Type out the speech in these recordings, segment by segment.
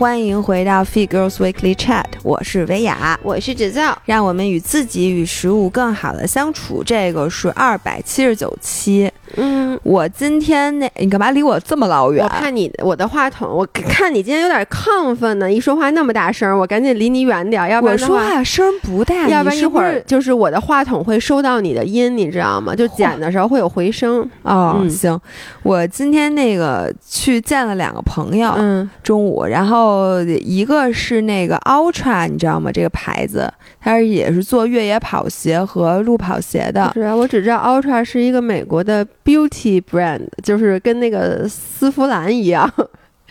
欢迎回到 Fit Girls Weekly Chat，我是维雅，我是芷造，让我们与自己与食物更好的相处。这个是二百七十九期。嗯，我今天那，你干嘛离我这么老远？我看你我的话筒，我看你今天有点亢奋呢，一说话那么大声，我赶紧离你远点，要不然我说话声不大，要不然一会儿就是我的话筒会收到你的音，你知道吗？就剪的时候会有回声。哦，嗯行，我今天那个去见了两个朋友，嗯，中午，然后一个是那个 Ultra，你知道吗？这个牌子，它是也是做越野跑鞋和路跑鞋的。是啊，我只知道 Ultra 是一个美国的 beauty brand，就是跟那个丝芙兰一样。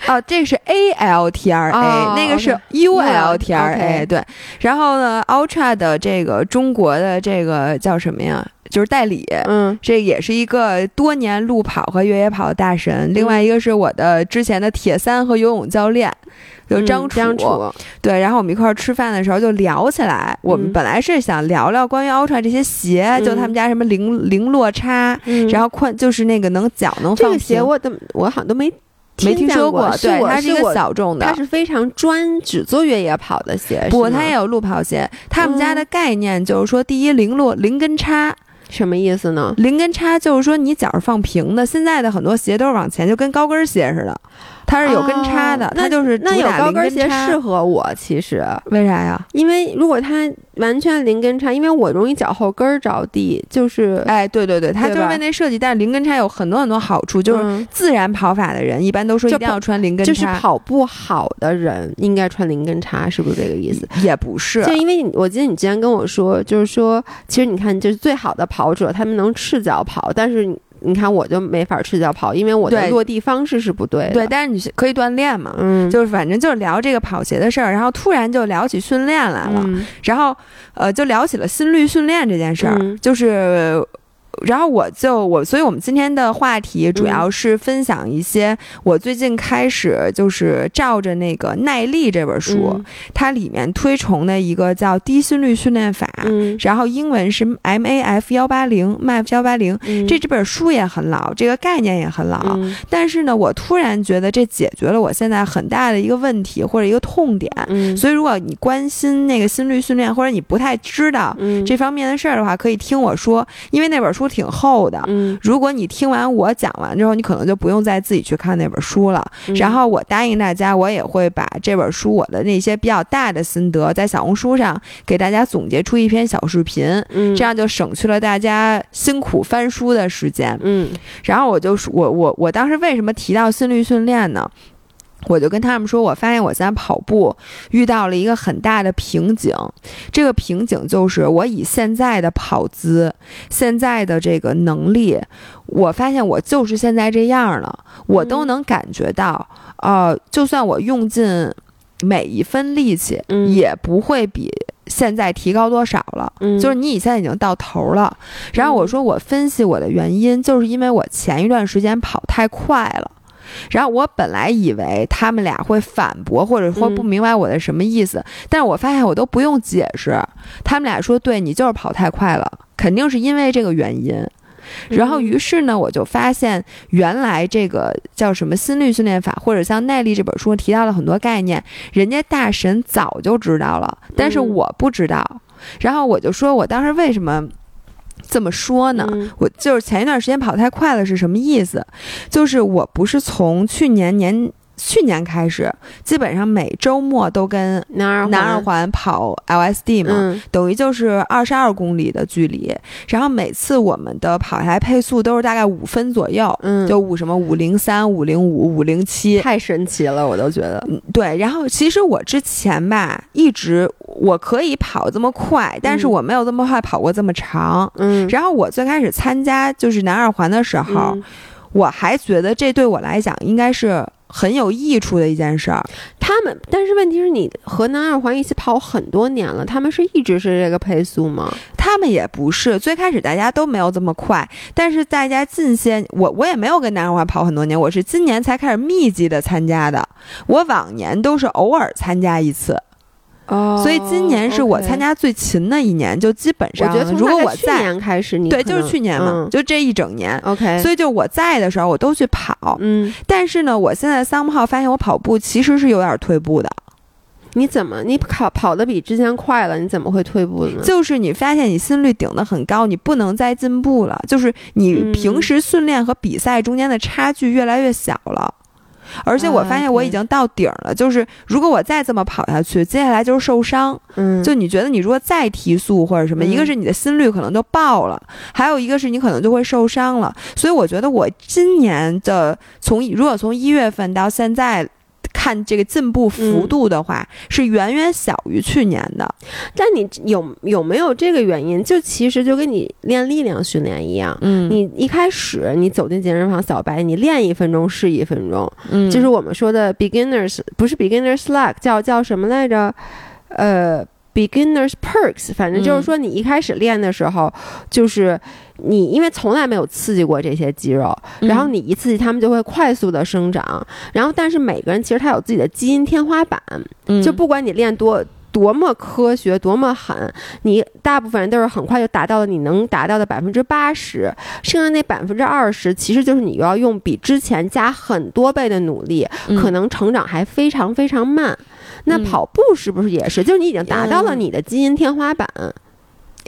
哦，这是 A L T R A，、哦那个是 U L T R A，、对。然后呢，Ultra 的这个中国的这个叫什么呀？就是代理。嗯这也是一个多年路跑和越野跑的大神，另外一个是我的之前的铁三和游泳教练，就张楚。嗯张楚，对，然后我们一块儿吃饭的时候就聊起来。我们嗯本来是想聊聊关于 Ultra 这些鞋，就他们家什么零零落差，嗯然后宽就是那个能脚能这个放。鞋我怎么我好像都没没听说过，对，它是一个小众的它。是非常专只做越野跑的鞋，不，过它也有路跑鞋。他们家嗯的概念就是说，第一零落零跟差，什么意思呢？零跟差就是说你脚是放平的。现在的很多鞋都是往前，就跟高跟鞋似的，它是有跟差的，哦它就是那有高跟鞋适合我，其实，为啥呀？因为如果它完全零跟差，因为我容易脚后跟儿着地，就是哎，对对对，它就是为那设计。但是零跟差有很多很多好处，就是嗯自然跑法的人一般都说一就定要穿零跟就是，跑步好的人应该穿零跟差，是不是这个意思？也不是就因为你，我记得你之前跟我说，就是说，其实你看，就是最好的跑者，他们能赤脚跑，但是你你看我就没法赤脚跑，因为我的落地方式是不对的。对，但是你可以锻炼嘛。嗯，就是反正就是聊这个跑鞋的事儿，然后突然就聊起训练来了，嗯然后呃就聊起了心率训练这件事儿，嗯就是。然后我就我，所以我们今天的话题主要是分享一些我最近开始就是照着那个《耐力》这本书，嗯。它里面推崇的一个叫低心率训练法，嗯。然后英文是 M A F 幺八零，MAF 幺八零。嗯。这这本书也很老，这个概念也很老，嗯。但是呢，我突然觉得这解决了我现在很大的一个问题或者一个痛点。嗯，所以，如果你关心那个心率训练，或者你不太知道嗯。这方面的事儿的话，可以听我说，因为那本书挺厚的。嗯如果你听完我讲完之后，你可能就不用再自己去看那本书了。嗯然后我答应大家，我也会把这本书我的那些比较大的心得，在小红书上给大家总结出一篇小视频，嗯这样就省去了大家辛苦翻书的时间。嗯然后我就说，我我我当时为什么提到心率训练呢？我就跟他们说，我发现我现在跑步遇到了一个很大的瓶颈，这个瓶颈就是我以现在的跑姿、现在的这个能力，我发现我就是现在这样了，我都嗯能感觉到，呃，就算我用尽每一分力气，嗯也不会比现在提高多少了。嗯就是你现在已经到头了。然后我说我分析我的原因，就是因为我前一段时间跑太快了。然后我本来以为他们俩会反驳，或者说嗯不明白我的什么意思，但是我发现我都不用解释，他们俩说对你就是跑太快了，肯定是因为这个原因。然后，于是呢，我就发现原来这个叫什么心率训练法，或者像耐力这本书提到了很多概念，人家大神早就知道了，但是嗯我不知道。然后我就说，我当时为什么这么说呢？嗯我就是前一段时间跑太快了是什么意思？就是我不是从去年年去年开始，基本上每周末都跟南二南二环跑 LSD 嘛，嗯等于就是二十二公里的距离。然后每次我们的跑下来配速都是大概五分左右，嗯，就五什么五零三、五零五、五零七。太神奇了，我都觉得。嗯对，然后其实我之前吧，一直我可以跑这么快，但是嗯我没有这么快跑过这么长。嗯，然后我最开始参加就是南二环的时候，嗯我还觉得这对我来讲应该是很有益处的一件事儿。他们，但是问题是你和南二环一起跑很多年了，他们是一直是这个配速吗？他们也不是最开始大家都没有这么快，但是大家近些我我也没有跟南二环跑很多年，我是今年才开始密集的参加的。我往年都是偶尔参加一次，哦，所以今年是我参。加最勤的一年，就基本上我觉得从我在，年开始你，对，就是去年嘛，就这一整年。OK，所以就我在的时候，我都去跑。嗯，但是呢，我现在 somehow 发现我跑步其实是有点退步的，你怎么你跑跑的比之前快了，你怎么会退步呢？就是你发现你心率顶得很高，你不能再进步了，就是你嗯平时训练和比赛中间的差距越来越小了。而且我发现我已经到顶了，就是如果我再这么跑下去，接下来就是受伤。嗯，就你觉得你如果再提速或者什么，嗯一个是你的心率可能就爆了，还有一个是你可能就会受伤了。所以我觉得我今年的从如果从一月份到现在。看这个进步幅度的话，是远远小于去年的。但你有有没有这个原因？就其实就跟你练力量训练一样。嗯你一开始你走进健身房小白，你练一分钟是一分钟，嗯就是我们说的 beginners，不是 beginners luck，叫叫什么来着？呃，beginners perks，反正就是说你一开始练的时候，就是你因为从来没有刺激过这些肌肉，然后你一刺激它们就会快速的生长，然后但是每个人其实他有自己的基因天花板，嗯就不管你练多。多么科学，多么狠，你大部分人都是很快就达到了你能达到的百分之八十，剩下那百分之二十，其实就是你要用比之前加很多倍的努力，可能成长还非常非常慢。那嗯跑步是不是也是？就是你已经达到了你的基因天花板。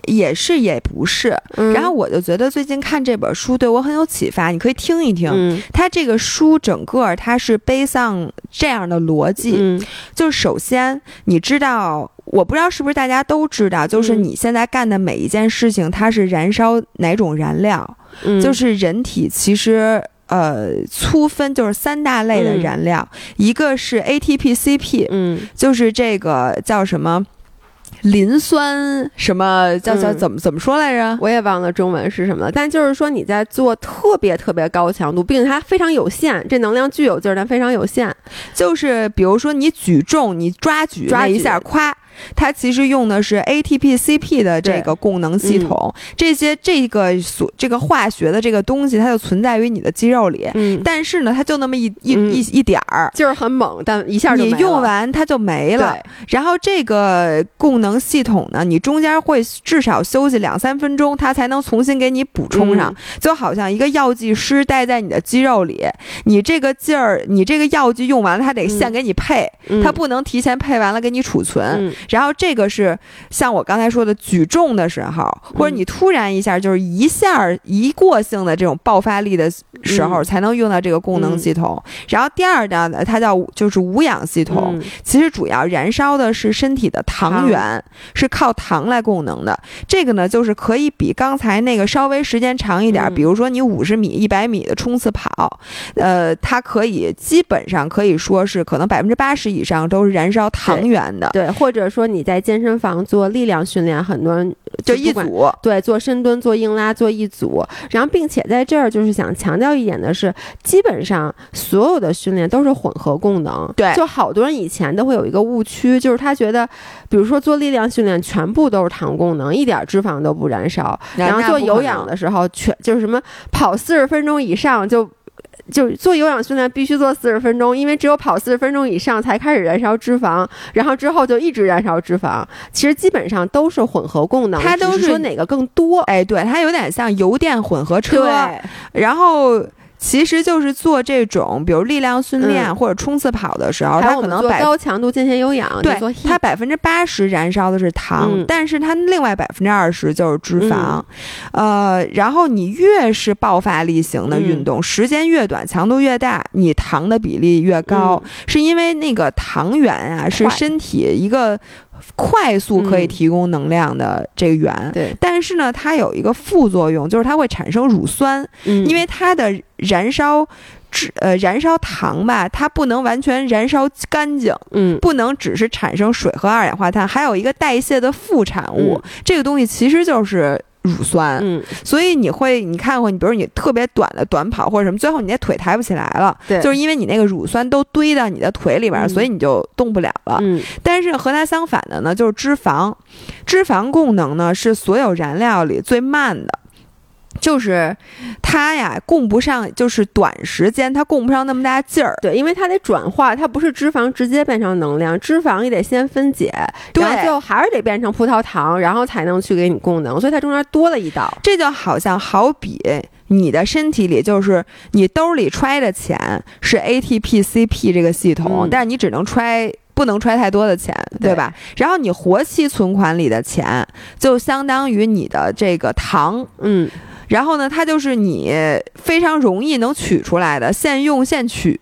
也是也不是。嗯然后我就觉得最近看这本书对我很有启发，你可以听一听。嗯它这个书整个它是背上这样的逻辑，嗯就是首先你知道，我不知道是不是大家都知道，就是嗯你现在干的每一件事情，它是燃烧哪种燃料？嗯，就是人体其实。呃，粗分就是三大类的嗯燃料，一个是 ATP、CP，、嗯就是这个叫什么磷酸什么叫叫嗯怎么怎么说来着？我也忘了中文是什么了，但就是说你在做特别特别高强度，并且它非常有限，这能量巨有劲儿，但非常有限。就是比如说你举重，你抓举抓一下，夸。它其实用的是 ATP、CP 的这个供能系统，这些这个所这个化学的这个东西，它就存在于你的肌肉里。嗯，但是呢，它就那么一一、嗯。一一点儿，劲儿很猛，但一下就你用完它就没了。然后这个供能系统呢，你中间会至少休息两三分钟，它才能重新给你补充上，嗯。就好像一个药剂师待在你的肌肉里，你这个劲儿，你这个药剂用完了，它得现给你配，嗯。它不能提前配完了给你储存。嗯然后这个是像我刚才说的举重的时候，或者你突然一下就是一下一过性的这种爆发力的时候，嗯。才能用到这个功能系统。然后第二呢，它叫就是无氧系统，嗯。其实主要燃烧的是身体的糖原，是靠糖来供能的。这个呢，就是可以比刚才那个稍微时间长一点，嗯。比如说你五十米、一百米的冲刺跑，呃，它可以基本上可以说是可能百分之八十以上都是燃烧糖原的，对，或者说你在健身房做力量训练，很多人就一组。对，做深蹲、做硬拉、做一组，然后并且在这儿就是想强调一点的是，基本上所有的训练都是混合功能。对就好多人以前都会有一个误区，就是他觉得，比如说做力量训练全部都是糖功能，一点脂肪都不燃烧，然后做有氧的时候全就是什么跑四十分钟以上就。就做有氧训练必须做四十分钟，因为只有跑四十分钟以上才开始燃烧脂肪，然后之后就一直燃烧脂肪。其实基本上都是混合供能，它都是是说哪个更多。哎，对，它有点像油电混合车，对，然后。其实就是做这种，比如力量训练嗯。或者冲刺跑的时候，它可能百高强度间歇有氧，对它百分之八十燃烧的是糖，嗯。但是它另外百分之二十就是脂肪。呃，然后你越是爆发力型的运动，时间越短，强度越大，你糖的比例越高，嗯。是因为那个糖原啊是身体一个快速可以嗯。提供能量的这个源。对，但是呢，它有一个副作用，就是它会产生乳酸，嗯。因为它的燃烧脂呃燃烧糖吧，它不能完全燃烧干净，嗯。不能只是产生水和二氧化碳，还有一个代谢的副产物，嗯。这个东西其实就是。乳酸，嗯，所以你会，你看过，你比如你特别短的短跑或者什么，最后你那腿抬不起来了，对，就是因为你那个乳酸都堆到你的腿里边，嗯。所以你就动不了了。嗯。但是和它相反的呢，就是脂肪，脂肪功能呢是所有燃料里最慢的。就是它呀供不上，就是短时间它供不上那么大劲儿。对，因为它得转化，它不是脂肪直接变成能量，脂肪也得先分解，然后最后还是得变成葡萄糖，然后才能去给你供能，所以它中间多了一道。这就好像好比你的身体里，就是你兜里揣的钱是 ATP、CP 这个系统，但是你只能揣。不能揣太多的钱，对吧？然后你活期存款里的钱，就相当于你的这个糖，嗯。然后呢，它就是你非常容易能取出来的，现用现取。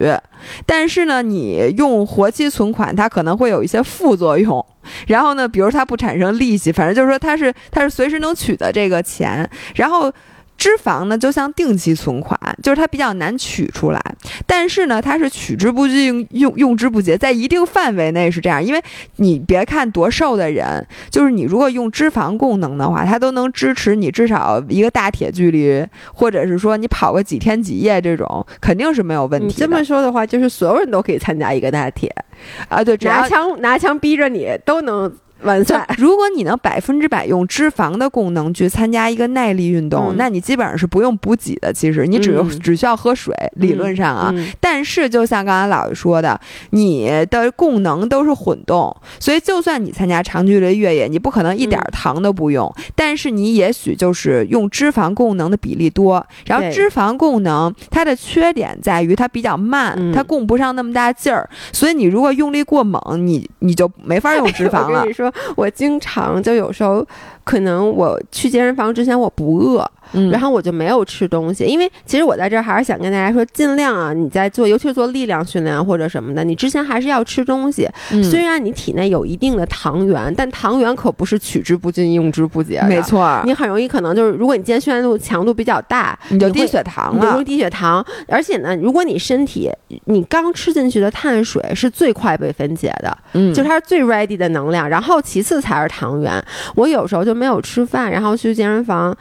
但是呢，你用活期存款，它可能会有一些副作用。然后呢，比如它不产生利息，反正就是说它是它是随时能取的这个钱。然后。脂肪呢，就像定期存款，就是它比较难取出来，但是呢，它是取之不尽，用用之不竭，在一定范围内是这样。因为你别看多瘦的人，就是你如果用脂肪供能的话，它都能支持你至少一个大铁距离，或者是说你跑个几天几夜这种，肯定是没有问题。你这么说的话，就是所有人都可以参加一个大铁啊，对，拿枪拿枪逼着你都能。完赛，如果你能百分之百用脂肪的功能去参加一个耐力运动，那你基本上是不用补给的。其实你只只需要喝水，理论上啊。但是就像刚才老爷说的，你的功能都是混动，所以就算你参加长距离越野，你不可能一点糖都不用。但是你也许就是用脂肪功能的比例多。然后脂肪功能它的缺点在于它比较慢，它供不上那么大劲儿。所以你如果用力过猛，你你就没法用脂肪了。我经常就有时候，可能我去健身房之前我不饿。然后我就没有吃东西，因为其实我在这儿还是想跟大家说，尽量啊，你在做，尤其是做力量训练或者什么的，你之前还是要吃东西。虽然你体内有一定的糖原，但糖原可不是取之不尽、用之不竭的。没错，你很容易可能就是，如果你今天训练度强度比较大，你就低血糖了，容易低血糖。而且呢，如果你身体你刚吃进去的碳水是最快被分解的，嗯，就它是最 ready 的能量，然后其次才是糖原。我有时候就没有吃饭，然后去健身房。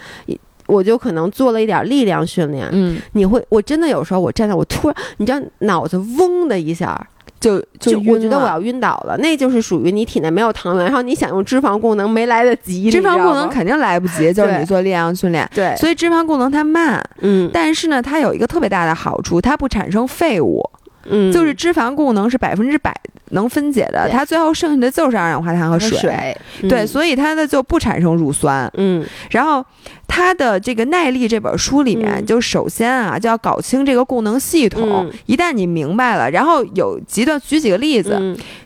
我就可能做了一点力量训练，嗯，你会，我真的有时候我站在，我突然，你知道，脑子嗡的一下，就就我觉得我要晕倒了，那就是属于你体内没有糖原，然后你想用脂肪功能没来得及，脂肪功能肯定来不及，就是你做力量训练，对，所以脂肪功能它慢，嗯，但是呢，它有一个特别大的好处，它不产生废物，嗯，就是脂肪功能是百分之百。能分解的，它最后剩下的就是二氧化碳和水，对，所以它的就不产生乳酸。嗯，然后它的这个耐力这本书里面，就首先啊就要搞清这个功能系统。一旦你明白了，然后有极端举几个例子，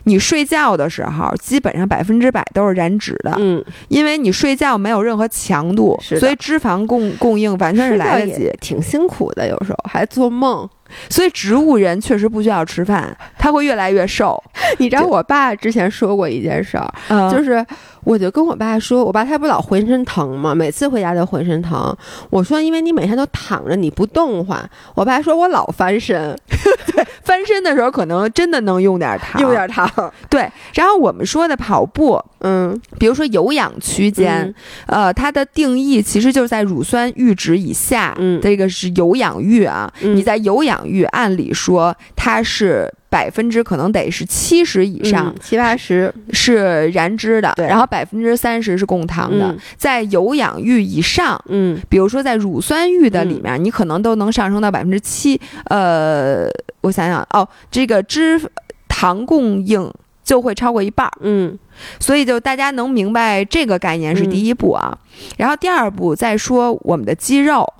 你睡觉的时候基本上百分之百都是燃脂的，嗯，因为你睡觉没有任何强度，所以脂肪供供应完全是来得及，挺辛苦的，有时候还做梦。所以植物人确实不需要吃饭，他会越来越瘦。你知道我爸之前说过一件事儿，就是。我就跟我爸说，我爸他不老浑身疼吗？每次回家都浑身疼。我说，因为你每天都躺着，你不动换。我爸说我老翻身，对，翻身的时候可能真的能用点糖，用点糖。对，然后我们说的跑步，嗯，比如说有氧区间，呃，它的定义其实就是在乳酸阈值以下，嗯，这个是有氧阈啊。你在有氧阈，按理说它是。百分之可能得是七十以上，七八十是燃脂的，然后百分之三十是供糖的。在有氧域以上，嗯，比如说在乳酸域的里面，你可能都能上升到百分之七。呃，我想想，哦，这个脂糖供应就会超过一半儿，嗯，所以就大家能明白这个概念是第一步啊。然后第二步再说我们的肌肉，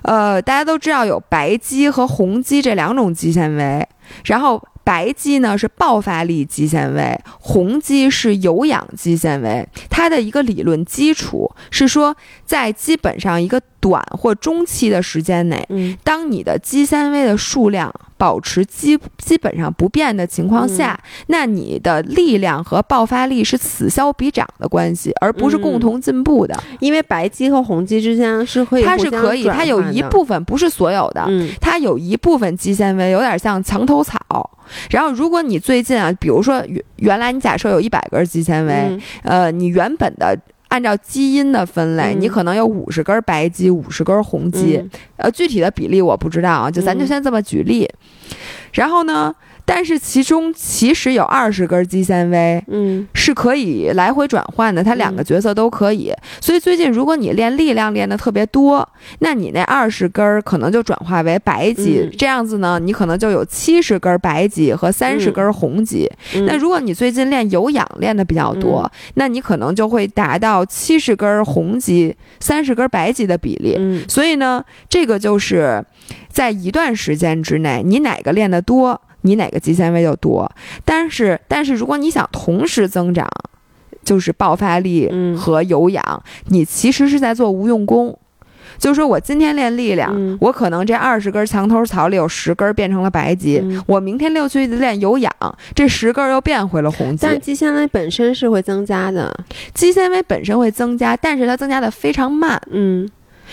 呃，大家都知道有白肌和红肌这两种肌纤维。然后白肌呢是爆发力肌纤维，红肌是有氧肌纤维。它的一个理论基础是说，在基本上一个短或中期的时间内，当你的肌纤维的数量。保持基基本上不变的情况下，那你的力量和爆发力是此消彼长的关系，而不是共同进步的。因为白肌和红肌之间是可以，它是可以，它有一部分不是所有的，它有一部分肌纤维有点像墙头草。然后，如果你最近啊，比如说原原来你假设有一百根肌纤维，呃，你原本的。按照基因的分类，你可能有五十根白鸡，五十根红鸡，呃，具体的比例我不知道啊，就咱就先这么举例。然后呢，但是其中其实有二十根肌纤维，嗯是可以来回转换的，它两个角色都可以。所以最近如果你练力量练的特别多，那你那二十根儿可能就转化为白肌，嗯这样子呢，你可能就有七十根白肌和三十根红肌。嗯那如果你最近练有氧练的比较多，那你可能就会达到七十根红肌、三十根白肌的比例。嗯所以呢，这个就是在一段时间之内，你哪个练得多，你哪个肌纤维就多。但是，但是如果你想同时增长，就是爆发力嗯和有氧，你其实是在做无用功。就是说我今天练力量，嗯我可能这二十根墙头草里有十根变成了白肌，嗯我明天又去练有氧，这十根又变回了红肌但。是肌纤维本身是会增加的，肌纤维本身会增加，但是它增加的非常慢。嗯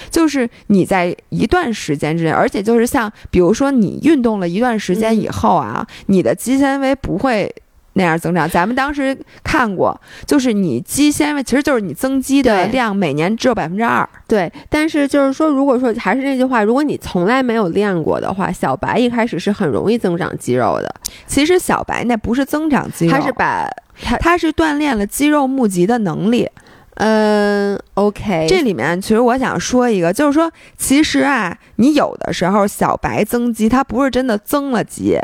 就是你在一段时间之内，而且就是像比如说你运动了一段时间以后啊，你的肌纤维不会。那样增长，咱们当时看过，就是你肌纤维其实就是你增肌的量，每年只有百分之二。对。但是就是说，如果说还是那句话，如果你从来没有练过的话，小白一开始是很容易增长肌肉的，其实小白那不是增长肌肉，他是把它它是锻炼了肌肉募集的能力。嗯，OK，这里面其实我想说一个，就是说，其实啊，你有的时候小白增肌，它不是真的增了肌。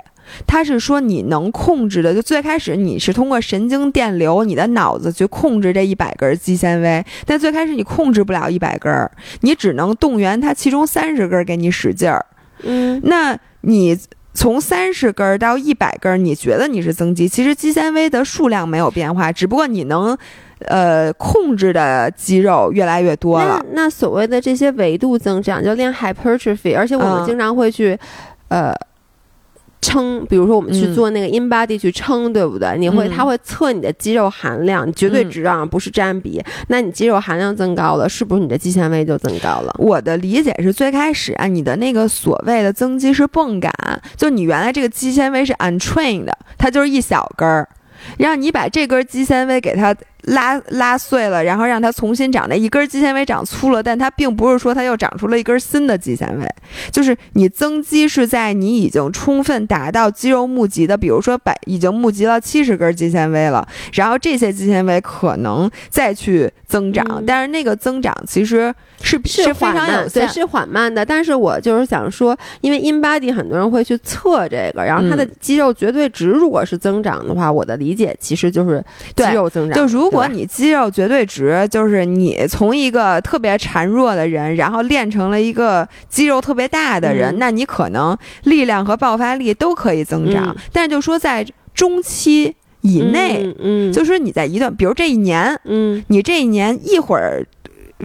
它是说你能控制的，就最开始你是通过神经电流，你的脑子去控制这一百根肌纤维，但最开始你控制不了一百根儿，你只能动员它其中三十根儿给你使劲儿。嗯那你从三十根儿到一百根儿，你觉得你是增肌，其实肌纤维的数量没有变化，只不过你能呃控制的肌肉越来越多了那。那所谓的这些维度增长，就练 hypertrophy，而且我们嗯经常会去，呃。称，比如说我们去嗯做那个 in body 去称，对不对？你会，嗯它会测你的肌肉含量，你绝对嗯值啊，不是占比。那你肌肉含量增高了，是不是你的肌纤维就增高了？我的理解是最开始啊，你的那个所谓的增肌是泵感，就你原来这个肌纤维是 untrained 的，它就是一小根儿，然后你把这根肌纤维给它拉拉碎了，然后让它重新长。那一根肌纤维长粗了，但它并不是说它又长出了一根新的肌纤维，就是你增肌是在你已经充分达到肌肉募集的，比如说百已经募集了七十根肌纤维了，然后这些肌纤维可能再去增长，嗯但是那个增长其实是是非，常有，限。是缓慢的。但是我就是想说，因为 in body 很多人会去测这个，然后它的嗯肌肉绝对值如果是增长的话，我的理解其实就是肌肉增长。就如果对吧你肌肉绝对值，就是你从一个特别孱弱的人，然后练成了一个肌肉特别大的人，嗯那你可能力量和爆发力都可以增长。嗯但是就说在中期以内，嗯，嗯就说你在一段，比如这一年，嗯你这一年一会儿。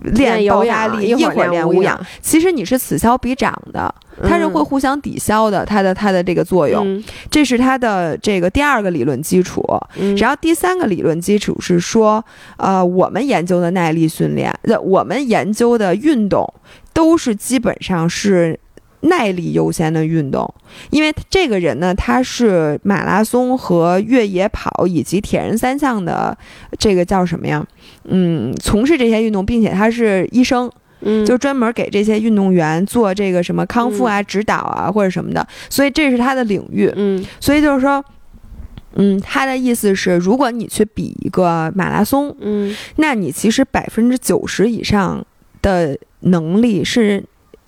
练有爆发氧力，一会儿练无氧氧，其实你是此消彼长的，它是会互相抵消的，它的它的这个作用，嗯这是它的这个第二个理论基础。嗯然后第三个理论基础是说，呃，我们研究的耐力训练，呃，我们研究的运动都是基本上是耐力优先的运动，因为这个人呢，他是马拉松和越野跑以及铁人三项的这个叫什么呀？嗯，从事这些运动，并且他是医生，嗯就专门给这些运动员做这个什么康复啊、指导啊或者什么的，所以这是他的领域。嗯所以就是说，嗯，他的意思是，如果你去比一个马拉松，嗯那你其实百分之九十以上的能力是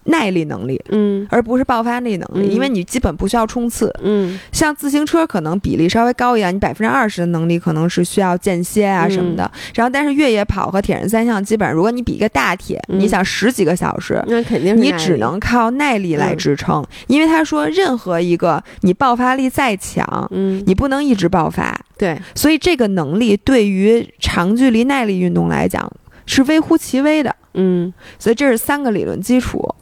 耐力能力，嗯。而不是爆发力能力，嗯。因为你基本不需要冲刺。嗯。像自行车可能比例稍微高一点，你百分之二十的能力可能是需要间歇啊什么的。然后，但是越野跑和铁人三项，基本上如果你比一个大铁，嗯。你想十几个小时，那肯定是你只能靠耐力来嗯支撑，因为他说任何一个你爆发力再强，嗯。你不能一直爆发，对。所以这个能力对于长距离耐力运动来讲是微乎其微的。嗯。所以这是三个理论基础。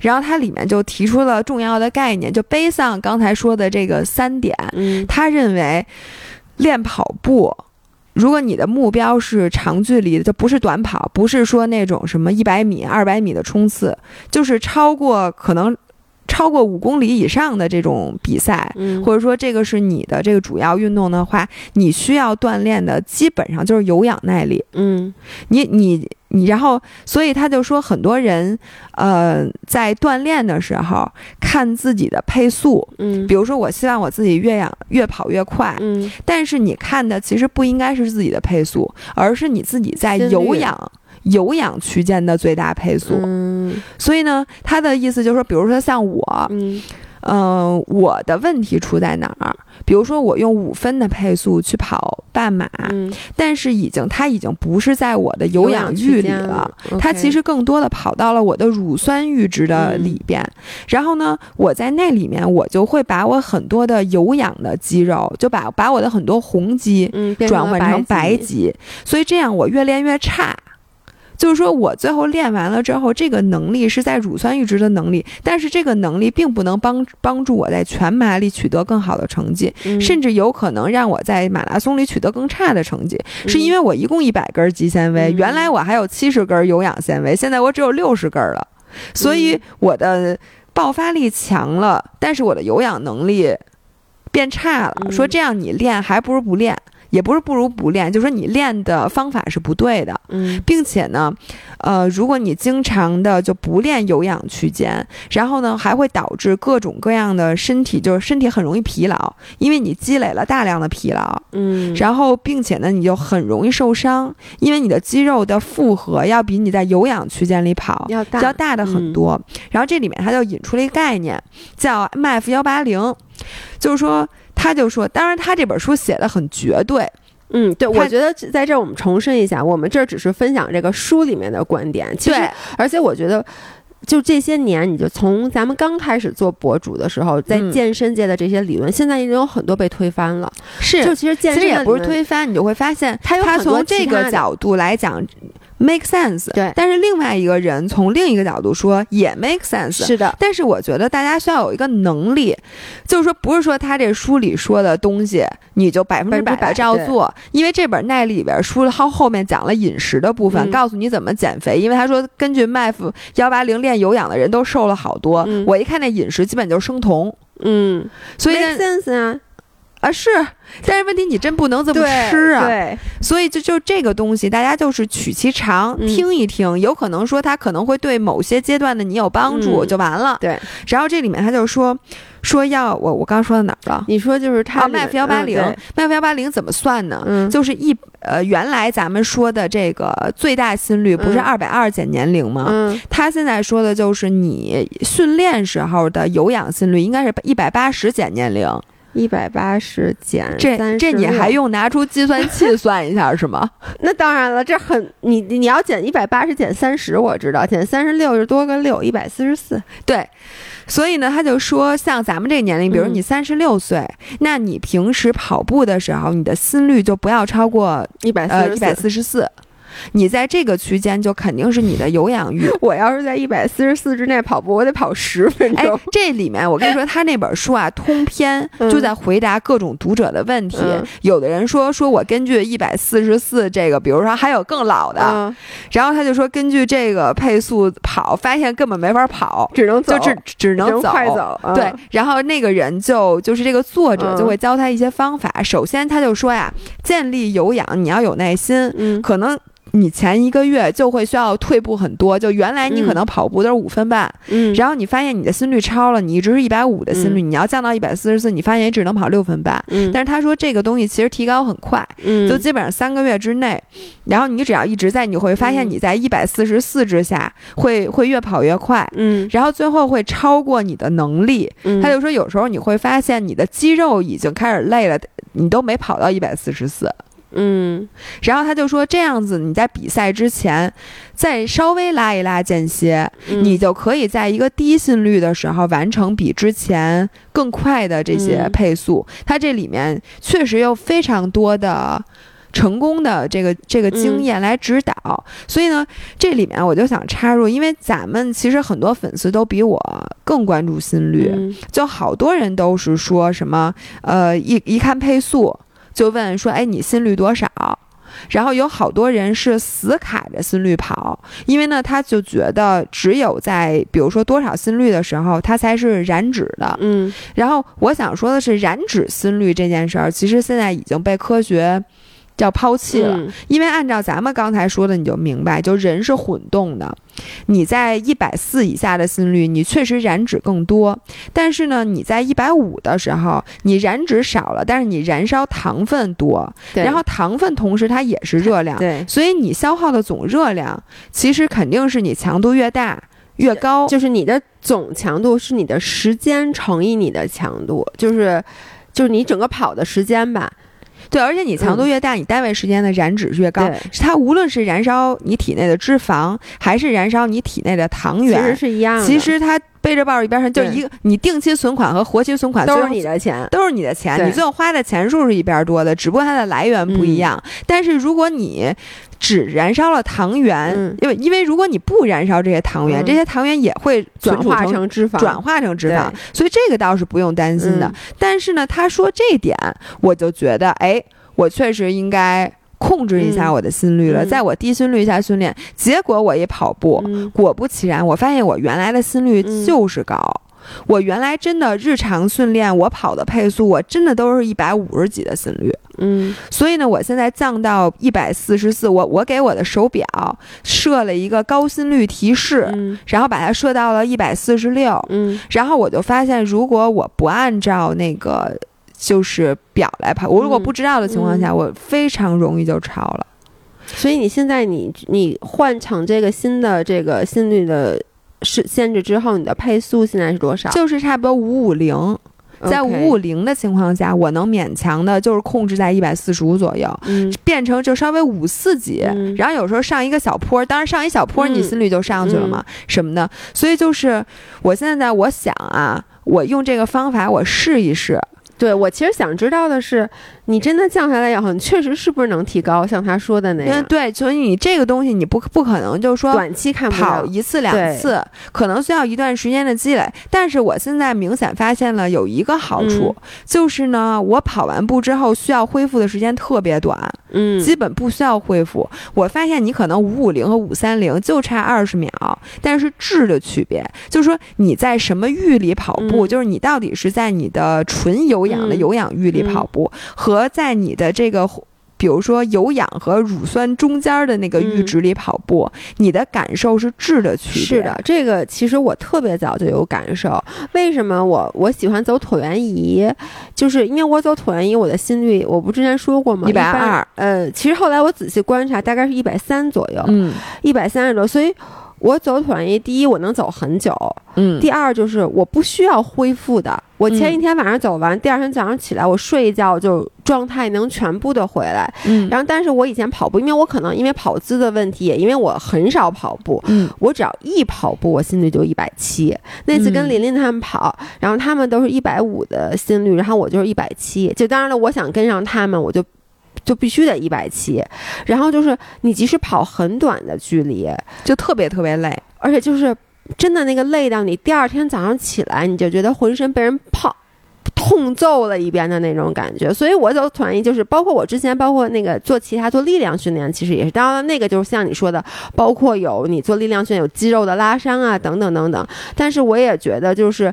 然后它里面就提出了重要的概念，就背上刚才说的这个三点，嗯他认为练跑步。如果你的目标是长距离的，就不是短跑，不是说那种什么一百米、二百米的冲刺，就是超过可能超过五公里以上的这种比赛，嗯或者说这个是你的这个主要运动的话，你需要锻炼的基本上就是有氧耐力。嗯你你你然后，所以他就说，很多人，呃，在锻炼的时候看自己的配速，嗯，比如说我希望我自己越养越跑越快，嗯，但是你看的其实不应该是自己的配速，而是你自己在有氧有氧区间的最大配速。嗯。所以呢，他的意思就是说，比如说像我，嗯嗯、我的问题出在哪儿？比如说我用五分的配速去跑半马，嗯，但是已经它已经不是在我的有氧域里了。它其实更多的跑到了我的乳酸阈值的嗯里边，然后呢，我在那里面我就会把我很多的有氧的肌肉，就把把我的很多红肌转换成白白肌，所以这样我越练越差。就是说我最后练完了之后，这个能力是在乳酸阈值的能力，但是这个能力并不能帮帮助我在全马里取得更好的成绩，嗯。甚至有可能让我在马拉松里取得更差的成绩，嗯。是因为我一共一百根肌纤维，嗯。原来我还有七十根有氧纤维，现在我只有六十根了，所嗯。以我的爆发力强了，但是我的有氧能力变差了。嗯。说这样你练还不如不练。也不是不如不练，就是说你练的方法是不对的，嗯。并且呢，呃，如果你经常的就不练有氧区间，然后呢，还会导致各种各样的身体，就是身体很容易疲劳，因为你积累了大量的疲劳，嗯，然后并且呢，你就很容易受伤，因为你的肌肉的负荷要比你在有氧区间里跑要大要大的很多。然后这里面他就引出了一个概念，叫 MF 幺八零，就是说，他就说，当然他这本书写的很绝对，嗯，对，我觉得在这儿我们重申一下，我们这儿只是分享这个书里面的观点。其实对，而且我觉得，就这些年，你就从咱们刚开始做博主的时候，在嗯健身界的这些理论，现在已经有很多被推翻了。是就其实健身其实也不是推翻，你就会发现他从这个角度来讲 make sense，对。但是另外一个人从另一个角度说也 make sense，是的，但是我觉得大家需要有一个能力，就是说不是说他这书里说的东西你就百分之百的照做，因为这本耐力里边书后后面讲了饮食的部分，嗯告诉你怎么减肥。因为他说根据 MF 幺八零练有氧的人都瘦了好多，嗯。我一看那饮食基本就是生酮，嗯，所以 make sense 啊，啊是，但是问题你真不能这么吃啊，对，所以就就这个东西，大家就是取其长，嗯听一听，有可能说它可能会对某些阶段的你有帮助，嗯就完了。对，然后这里面他就说说要我我刚说到哪儿了？你说就是它啊里面，MF 幺八零嗯对，MF 幺八零怎么算呢？嗯，就是一呃，原来咱们说的这个最大心率不是嗯二百二减年龄吗？嗯他现在说的就是你训练时候的有氧心率应该是一百八十减年龄，一百八十减这这你还用拿出计算器 算一下是吗？那当然了，这很你你要减一百八十减三十，我知道减三十六是多个六，一百四十四。对，所以呢，他就说，像咱们这个年龄，比如嗯你三十六岁，那你平时跑步的时候，你的心率就不要超过一百呃一百四。四十四，你在这个区间就肯定是你的有氧域。我要是在一百四十四之内跑步，我得跑十分哎钟。这里面我跟你说，他那本书啊，通篇 嗯就在回答各种读者的问题。嗯有的人说，说我根据一百四十四这个，比如说还有更老的，嗯，然后他就说根据这个配速跑，发现根本没法跑，只能走，就只只能走。快走。嗯对，，然后那个人就就是这个作者嗯就会教他一些方法。首先，他就说呀，建立有氧你要有耐心，嗯可能。你前一个月就会需要退步很多，就原来你可能跑步都是五分半，嗯，然后你发现你的心率超了，你一直是一百五的心率，你要降到一百四十四，你发现你只能跑六分半。嗯，但是他说这个东西其实提高很快，嗯。就基本上三个月之内，然后你只要一直在，你会发现嗯。你在一百四十四之下会会越跑越快，嗯。然后最后会超过你的能力。嗯，他就说，有时候你会发现你的肌肉已经开始累了，你都没跑到一百四十四。嗯然后他就说，这样子你在比赛之前再稍微拉一拉间歇，嗯你就可以在一个低心率的时候完成比之前更快的这些嗯配速。他这里面确实有非常多的。成功的这个这个经验来指导，所以呢，这里面我就想插入，因为咱们其实很多粉丝都比我更关注心率，嗯就好多人都是说什么，呃，一一看配速就问说，哎，你心率多少？然后有好多人是死卡着心率跑，因为呢，他就觉得只有在比如说多少心率的时候，他才是燃脂的。嗯然后我想说的是，燃脂心率这件事儿，其实现在已经被科学叫抛弃了，嗯因为按照咱们刚才说的，你就明白，就人是混动的。你在一百四以下的心率，你确实燃脂更多，但是呢，你在一百五的时候，你燃脂少了，但是你燃烧糖分多，对然后糖分同时它也是热量，对，所以你消耗的总热量，其实肯定是你强度越大越高。就是你的总强度是你的时间乘以你的强度，就是就是你整个跑的时间吧。对，而且你强度越大，你单位时间的燃脂越高对。它无论是燃烧你体内的脂肪，还是燃烧你体内的糖其实原，是一样的，其实它背着抱着一边上，就对一个你定期存款和活期存款都是你的钱。都是你的钱，你最后花的钱数是一边多的，只不过它的来源不一样。但是如果你只燃烧了糖原，嗯因为因为如果你不燃烧这些糖原，嗯这些糖原也会转化成成脂肪，转化成脂肪，所以这个倒是不用担心的。嗯但是呢，他说这点，我就觉得，哎，我确实应该控制一下嗯我的心率了，嗯在我低心率下训练。结果我一跑步，嗯果不其然，我发现我原来的心率嗯就是高。我原来真的日常训练，我跑的配速，我真的都是一百五十几的心率。嗯所以呢，我现在降到一百四十四。我我给我的手表设了一个高心率提示，嗯然后把它设到了一百四十六。嗯然后我就发现，如果我不按照那个就是表来跑，我如果嗯不知道的情况下，我非常容易就超了。所以你现在你你换成这个新的这个心率的是限制之后，你的配速现在是多少？就是差不多五五零，在五五零的情况下，我能勉强的就是控制在一百四十五左右。嗯变成就稍微五四级，嗯然后有时候上一个小坡，当然上一小坡嗯你心率就上去了嘛，什么的。所以就是我现在我想啊，我用这个方法我试一试，对我其实想知道的是，你真的降下来以后，你确实是不是能提高？像他说的那样，对，所以你这个东西你不不可能就是说短期看不到。跑一次两次，可能需要一段时间的积累。但是我现在明显发现了有一个好处，嗯就是呢，我跑完步之后需要恢复的时间特别短，嗯，基本不需要恢复。我发现你可能五五零和五三零就差二十秒，但是质的区别就是说你在什么域里跑步，嗯就是你到底是在你的纯有氧的嗯有氧域里跑步，和在你的这个。比如说有氧和乳酸中间的那个阈嗯值里跑步，你的感受是质的区别。是的，，这个其实我特别早就有感受。为什么我我喜欢走椭圆仪？就是因为我走椭圆仪，我的心率我不之前说过吗？一百二呃，其实后来我仔细观察，大概是一百三左右，嗯一百三十多。所以我走椭圆仪，第一我能走很久，嗯，第二就是我不需要恢复的。我前一嗯天晚上走完，第二天早上起来，我睡一觉就状态能全部的回来。嗯，然后，但是我以前跑步，因为我可能因为跑姿的问题，也因为我很少跑步，嗯我只要一跑步，我心率就一百七。那次跟嗯琳琳他们跑，然后他们都是一百五的心率，然后我就是一百七。就当然了，我想跟上他们，我就就必须得一百七。然后就是你即使跑很短的距离，就特别特别累。而且就是真的那个累到你第二天早上起来，你就觉得浑身被人泡。痛揍了一遍的那种感觉，所以我就同意就是包括我之前包括那个做其他做力量训练，其实也是，当然那个就是像你说的，包括有你做力量训练有肌肉的拉伤啊等等等等，但是我也觉得就是，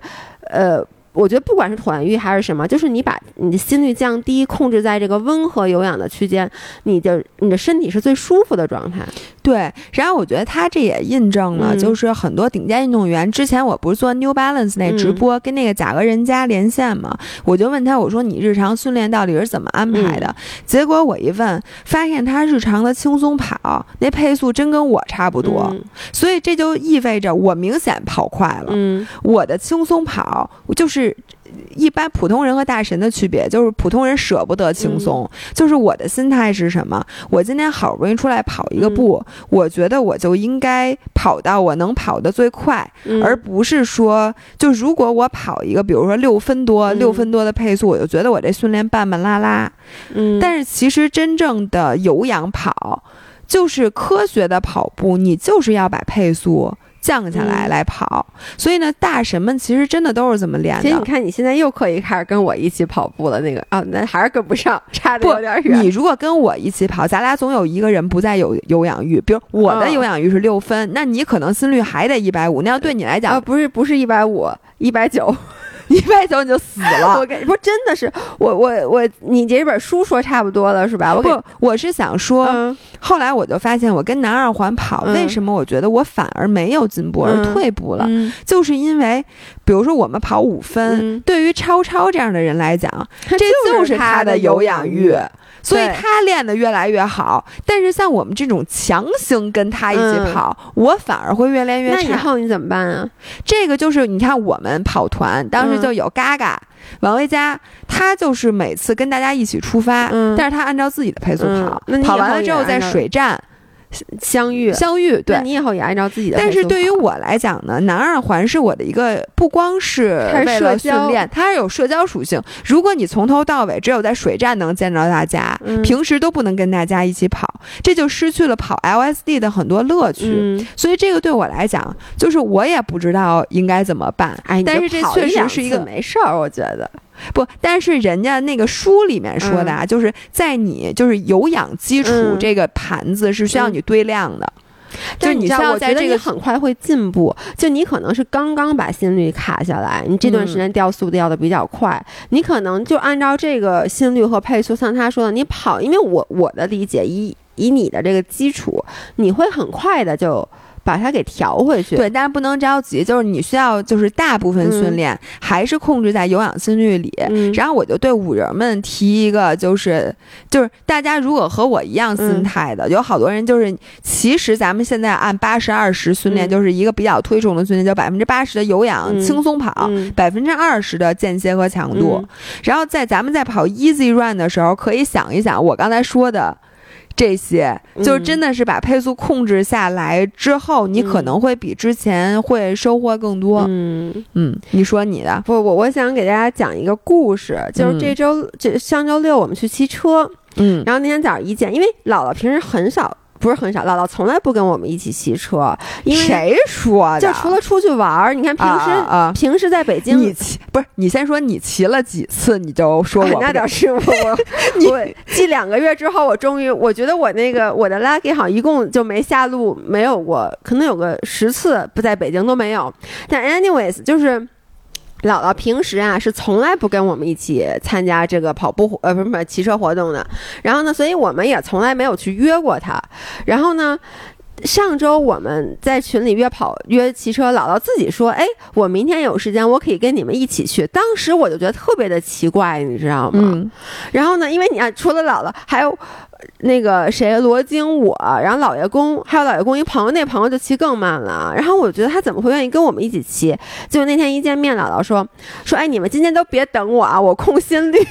呃。我觉得不管是团浴还是什么，就是你把你的心率降低，控制在这个温和有氧的区间，你的你的身体是最舒服的状态。对，然后我觉得他这也印证了，嗯就是很多顶尖运动员，之前我不是做 New Balance 那直播，跟那个贾格人家连线嘛，我就问他，我说你日常训练到底是怎么安排的？结果我一问，发现他日常的轻松跑那配速真跟我差不多，嗯所以这就意味着我明显跑快了。嗯我的轻松跑就是。一般普通人和大神的区别就是普通人舍不得轻松，就是我的心态是什么？我今天好不容易出来跑一个步，我觉得我就应该跑到我能跑的最快，嗯而不是说，就如果我跑一个，比如说六分多、嗯六分多的配速，我就觉得我这训练半半拉拉。嗯，但是其实真正的有氧跑，就是科学的跑步，你就是要把配速。降下来嗯来跑，所以呢，大神们其实真的都是这么练的其实你。看你现在又可以开始跟我一起跑步了，那个啊，那还是跟不上，差的有点远。你如果跟我一起跑，咱俩总有一个人不在有有氧域，比如我的嗯有氧域是六分，那你可能心率还得一百五，那要对你来讲啊，讲不是不是一百五，一百九，一败走你就死了。我跟不真的是我我我，你这本书说差不多了是吧？我不，我是想说，后来我就发现，我跟南二环跑，为什么我觉得我反而没有进步而退步了？就是因为，比如说我们跑五分，对于超超这样的人来讲，这就是他的有氧欲。所以他练得越来越好，但是像我们这种强行跟他一起跑，我反而会越练越差。那以后你怎么办啊？这个就是你看，我们跑团当时就有嘎嘎、王维佳，他就是每次跟大家一起出发，但是他按照自己的配速跑，跑完了之后在水站。相遇，相遇，对你以后也按照自己的。但是对于我来讲呢，南二环是我的一个，不光是为了训练，它是有社交属性。如果你从头到尾只有在水站能见着大家，平时都不能跟大家一起跑，这就失去了跑 LSD 的很多乐趣。所以这个对我来讲，就是我也不知道应该怎么办。哎，但是这确实是一个没事儿，我觉得。不，但是人家那个书里面说的啊，就是在你就是有氧基础这个盘子是需要你堆量的，就是你需要在这个很快会进步。就你可能是刚刚把心率卡下来，你这段时间掉速掉的比较快，你可能就按照这个心率和配速，像他说的，你跑，因为我我的理解，以以你的这个基础，你会很快的就。把它给调回去，对，但是不能着急，就是你需要，就是大部分训练还是控制在有氧心率里。然后我就对五人们提一个，就是就是大家如果和我一样心态的，有好多人就是，其实咱们现在按八十二十训练，就是一个比较推崇的训练，叫百分之八十的有氧轻松跑，百分之二十的间歇和强度。然后在咱们在跑 easy run 的时候，可以想一想我刚才说的。这些就真的是把配速控制下来之后，你可能会比之前会收获更多。嗯嗯，你说你的不，我我想给大家讲一个故事，就是这周这上周六我们去骑车，嗯，然后那天早上一见，因为姥姥平时很少。不是很少，姥姥从来不跟我们一起骑车，因为谁说的？就除了出去玩儿，你看平时啊，平时在北京，你骑不是？你先说你骑了几次，你就说我 那点事我 我你骑两个月之后，我终于我觉得我那个我的 lucky 好像一共就没下路没有过，可能有个十次不在北京都没有。但 anyways 就是。姥姥平时啊是从来不跟我们一起参加这个跑步呃不是不是骑车活动的，然后呢，所以我们也从来没有去约过她。然后呢，上周我们在群里约跑约骑车，姥姥自己说：“哎，我明天有时间，我可以跟你们一起去。”当时我就觉得特别的奇怪，你知道吗？然后呢，因为你看，除了姥姥还有。那个谁，罗京，我，然后老爷公，还有老爷公一朋友，那朋友就骑更慢了。然后我觉得他怎么会愿意跟我们一起骑？结果那天一见面，姥姥说说，哎，你们今天都别等我啊，我空心率。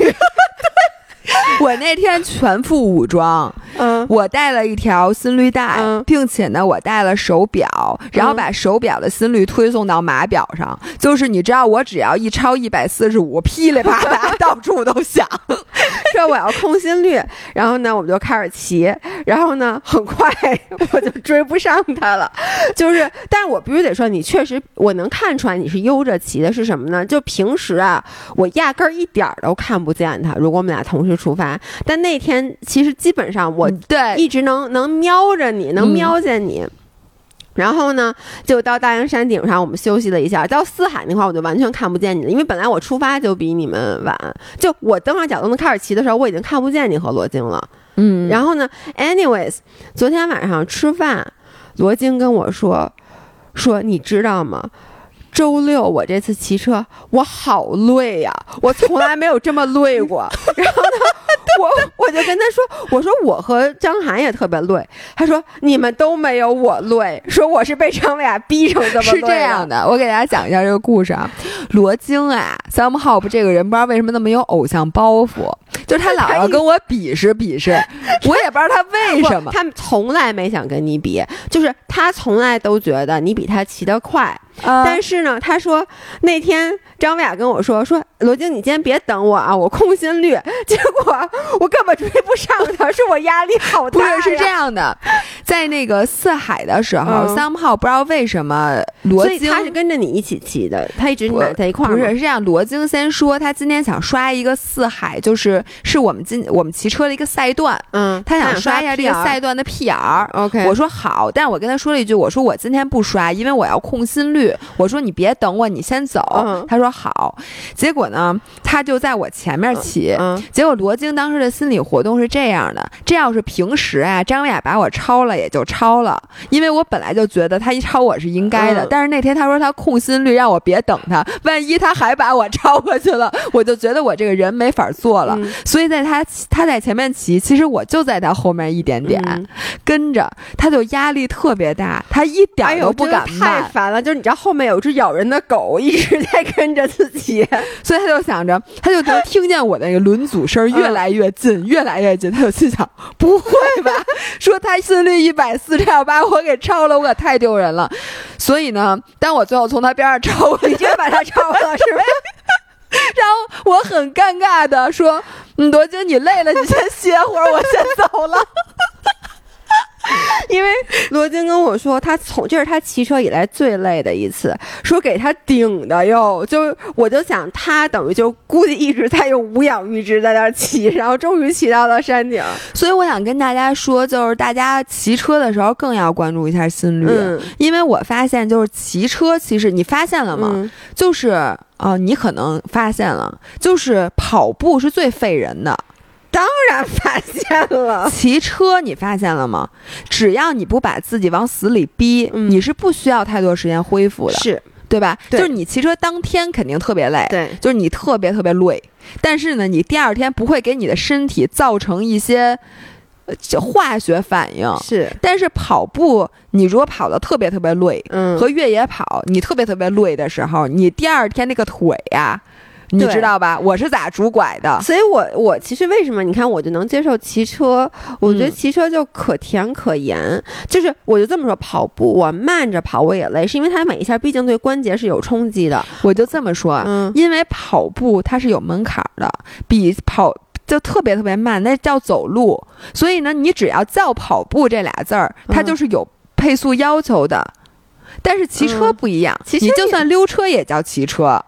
我那天全副武装，嗯，我带了一条心率带，并且呢，我带了手表，然后把手表的心率推送到码表上。就是你知道，我只要一超一百四十五，噼里啪啦 到处都响，说我要控心率。然后呢，我们就开始骑，然后呢，很快我就追不上他了。就是，但是我必须得说，你确实我能看出来你是悠着骑的，是什么呢？就平时啊，我压根儿一点儿都看不见他。如果我们俩同时。出发，但那天其实基本上我对一直能能瞄着你，能瞄见你。然后呢，就到大洋山顶上，我们休息了一下。到四海那块，我就完全看不见你了，因为本来我出发就比你们晚。就我登上脚都能开始骑的时候，我已经看不见你和罗京了。嗯，然后呢，anyways，昨天晚上吃饭，罗京跟我说说，你知道吗？周六我这次骑车，我好累呀，我从来没有这么累过。然后呢，我我就跟他说，我说我和张涵也特别累。他说你们都没有我累，说我是被张伟俩逼成这么是这样的，我给大家讲一下这个故事啊。罗京啊，Sam Hope 这个人不知道为什么那么有偶像包袱，就是他老要跟我比试比试，我也不知道他为什么。他从来没想跟你比，就是他从来都觉得你比他骑得快。但是呢，他说那天张薇雅跟我说说罗京，你今天别等我啊，我空心率。结果我根本追不上他，是我压力好大。不是是这样的，在那个四海的时候，三号不知道为什么罗京他是跟着你一起骑的，他一直在一块儿。不是是这样，罗京先说他今天想刷一个四海，就是是我们今我们骑车的一个赛段，嗯，他想刷一下这个赛段的 PR。OK，我说好，但是我跟他说了一句，我说我今天不刷，因为我要控心率。我说你别等我，你先走。嗯他说好。结果呢，他就在我前面骑。嗯结果罗京当时的心理活动是这样的：这要是平时啊，张雅把我超了也就超了，因为我本来就觉得他一超我是应该的。嗯但是那天他说他控心率，让我别等他，万一他还把我超过去了，我就觉得我这个人没法做了。嗯所以在他他在前面骑，其实我就在他后面一点点、嗯跟着，他就压力特别大，他一点儿都不敢真的太，烦了！就是你知道后面有只咬人的狗一直在跟着自己，所以他就想着，他就能听见我的那个轮组声越来越近，越来越近，他就心想，不会吧？说他心率一百四，这要把我给超了，我可太丢人了。所以呢，当我最后从他边上超过去，你真把他超了是吧？然后我很尴尬的说：“嗯，罗京，你累了，你先歇会儿，我先走了。”因为罗京跟我说，他从这是他骑车以来最累的一次，说给他顶的哟。就我就想，他等于就估计一直在用无氧阈值在那儿骑，然后终于骑到了山顶。所以我想跟大家说，就是大家骑车的时候更要关注一下心率，嗯因为我发现就是骑车，其实你发现了吗？嗯就是啊、呃你可能发现了，就是跑步是最费人的。当然发现了，骑车你发现了吗？只要你不把自己往死里逼，嗯你是不需要太多时间恢复的，是对吧？对就是你骑车当天肯定特别累，对，就是你特别特别累，但是呢，你第二天不会给你的身体造成一些化学反应。是，但是跑步，你如果跑的特别特别累，嗯，和越野跑，你特别特别累的时候，你第二天那个腿呀、你知道吧？我是咋拄拐的？所以我我其实为什么你看我就能接受骑车？我觉得嗯骑车就可甜可盐，就是我就这么说，跑步我慢着跑我也累，是因为它每一下毕竟对关节是有冲击的。我就这么说，因为跑步它是有门槛儿的，比跑就特别特别慢，那叫走路。所以呢，你只要叫跑步这俩字儿，它嗯就是有配速要求的。但是骑车嗯不一样，你就算溜车也叫骑车。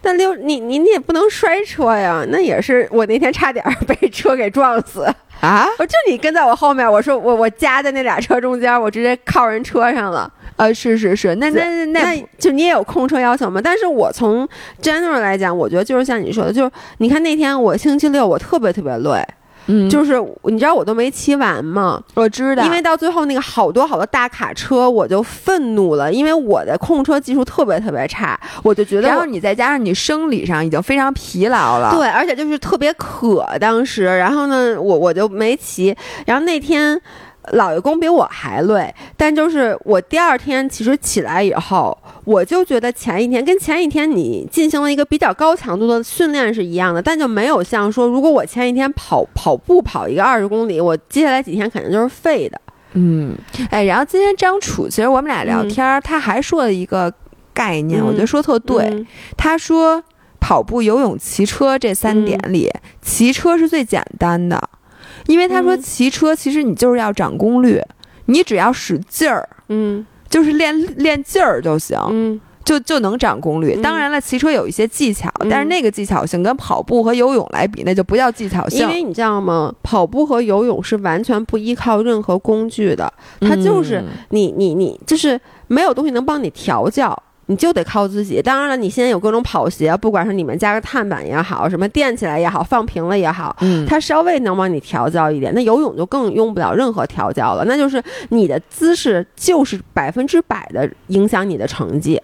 那溜你你你也不能摔车呀，那也是我那天差点儿被车给撞死。啊，我就你跟在我后面，我说我我夹在那俩车中间，我直接靠人车上了。呃，是是是，那那那那就你也有控车要求吗？但是我从 general 来讲，我觉得就是像你说的，就是你看那天我星期六我特别特别累，嗯，就是你知道我都没骑完吗？我知道，因为到最后那个好多好多大卡车，我就愤怒了，因为我的控车技术特别特别差，我就觉得然后你再加上你生理上已经非常疲劳了，对，而且就是特别渴，当时，然后呢，我我就没骑，然后那天。老爷公比我还累，但就是我第二天其实起来以后，我就觉得前一天跟前一天你进行了一个比较高强度的训练是一样的，但就没有像说，如果我前一天跑跑步跑一个二十公里，我接下来几天肯定就是废的。嗯，哎，然后今天张楚，其实我们俩聊嗯天儿，他还说了一个概念，我觉得嗯说特对。嗯。他说，跑步、游泳、骑车这三点里，骑车是最简单的，因为他说嗯骑车其实你就是要长功率，你只要使劲儿，嗯就是练练劲儿就行，嗯就就能长功率。嗯当然了，骑车有一些技巧，嗯但是那个技巧性跟跑步和游泳来比，那就不叫技巧性。因为你知道吗？跑步和游泳是完全不依靠任何工具的，它就是嗯你你你就是没有东西能帮你调教，你就得靠自己。当然了，你现在有各种跑鞋，不管是里面加个碳板也好，什么垫起来也好，放平了也好，嗯，它稍微能帮你调教一点。那游泳就更用不了任何调教了，那就是你的姿势就是百分之百的影响你的成绩，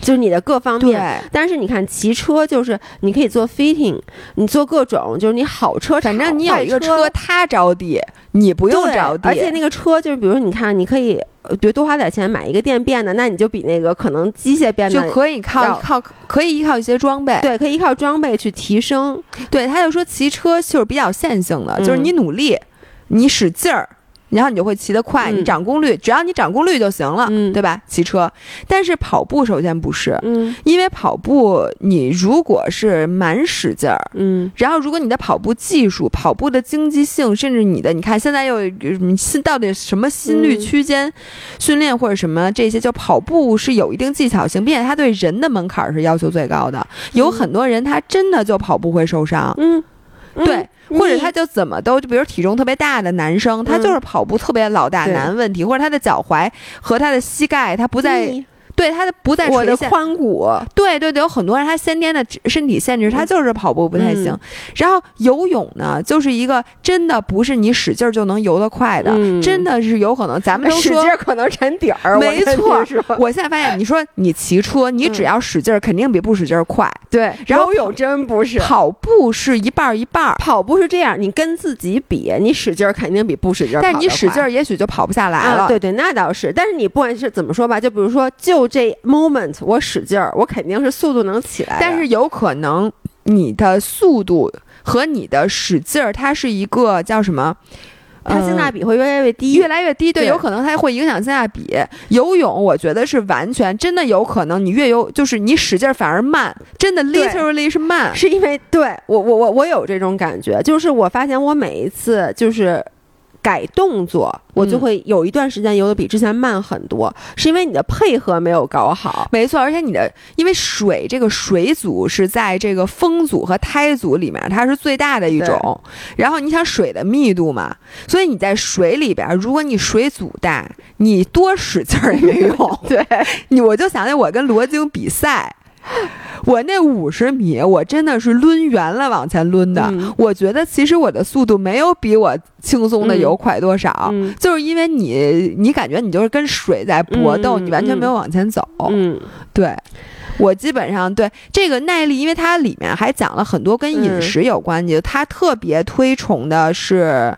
就是你的各方面。但是你看骑车，就是你可以做 fitting，你做各种，就是你好车，反正你有一个车车，它着地，你不用着地，而且那个车就是，比如说你看，你可以，呃比如多花点钱买一个电变的，那你就比那个可能机械变的。就可以靠靠可以依靠一些装备。对，可以依靠装备去提升。对，他就说骑车就是比较线性的，嗯就是你努力，你使劲儿。然后你就会骑得快，嗯。你长功率，只要你长功率就行了，嗯。对吧？骑车，但是跑步首先不是，嗯。因为跑步你如果是蛮使劲儿，嗯。然后如果你的跑步技术、跑步的经济性，甚至你的，你看现在又你心到底什么心率嗯区间训练或者什么这些，就跑步是有一定技巧性，并且它对人的门槛儿是要求最高的。有很多人他真的就跑步会受伤，嗯，嗯。对，或者他就怎么都，就比如体重特别大的男生，他嗯就是跑步特别老大难问题，或者他的脚踝和他的膝盖他不在你对他的不在我的。髋骨，对对对，有很多人他先天的身体限制，他就是跑步不太行。嗯然后游泳呢，就是一个真的不是你使劲儿就能游得快的，嗯真的是有可能。咱们都说使劲可能沉底儿，没错我现在发现，你说你骑车，你只要使劲儿，肯定比不使劲儿快。对，然后游泳真不是。跑步是一半儿一半儿，跑步是这样，你跟自己比，你使劲儿肯定比不使劲儿快。但是你使劲儿，也许就跑不下来了。啊，对对，那倒是。但是你不管是怎么说吧，就比如说，就这 moment 我使劲儿，我肯定是速度能起来。但是有可能你的速度和你的使劲儿，它是一个叫什么？它性价比比会越来越低。越来越低，对，对有可能它会影响性价比。游泳，我觉得是完全真的有可能，你越游就是你使劲儿反而慢，真的对 literally 是慢。是因为对我我我我有这种感觉，就是我发现我每一次就是改动作，我就嗯会有一段时间游的比之前慢很多，是因为你的配合没有搞好。没错，而且你的因为水这个水组是在这个风组和胎组里面，它是最大的一种。然后你想水的密度嘛，所以你在水里边，如果你水阻大，你多使劲儿也没用。对，你我就想起我跟罗京比赛。我那五十米，我真的是抡圆了往前抡的。嗯我觉得其实我的速度没有比我轻松的游快多少，嗯就是因为你，你感觉你就是跟水在搏斗，嗯你完全没有往前走。嗯，对，我基本上对这个耐力，因为它里面还讲了很多跟饮食有关系，它特别推崇的是，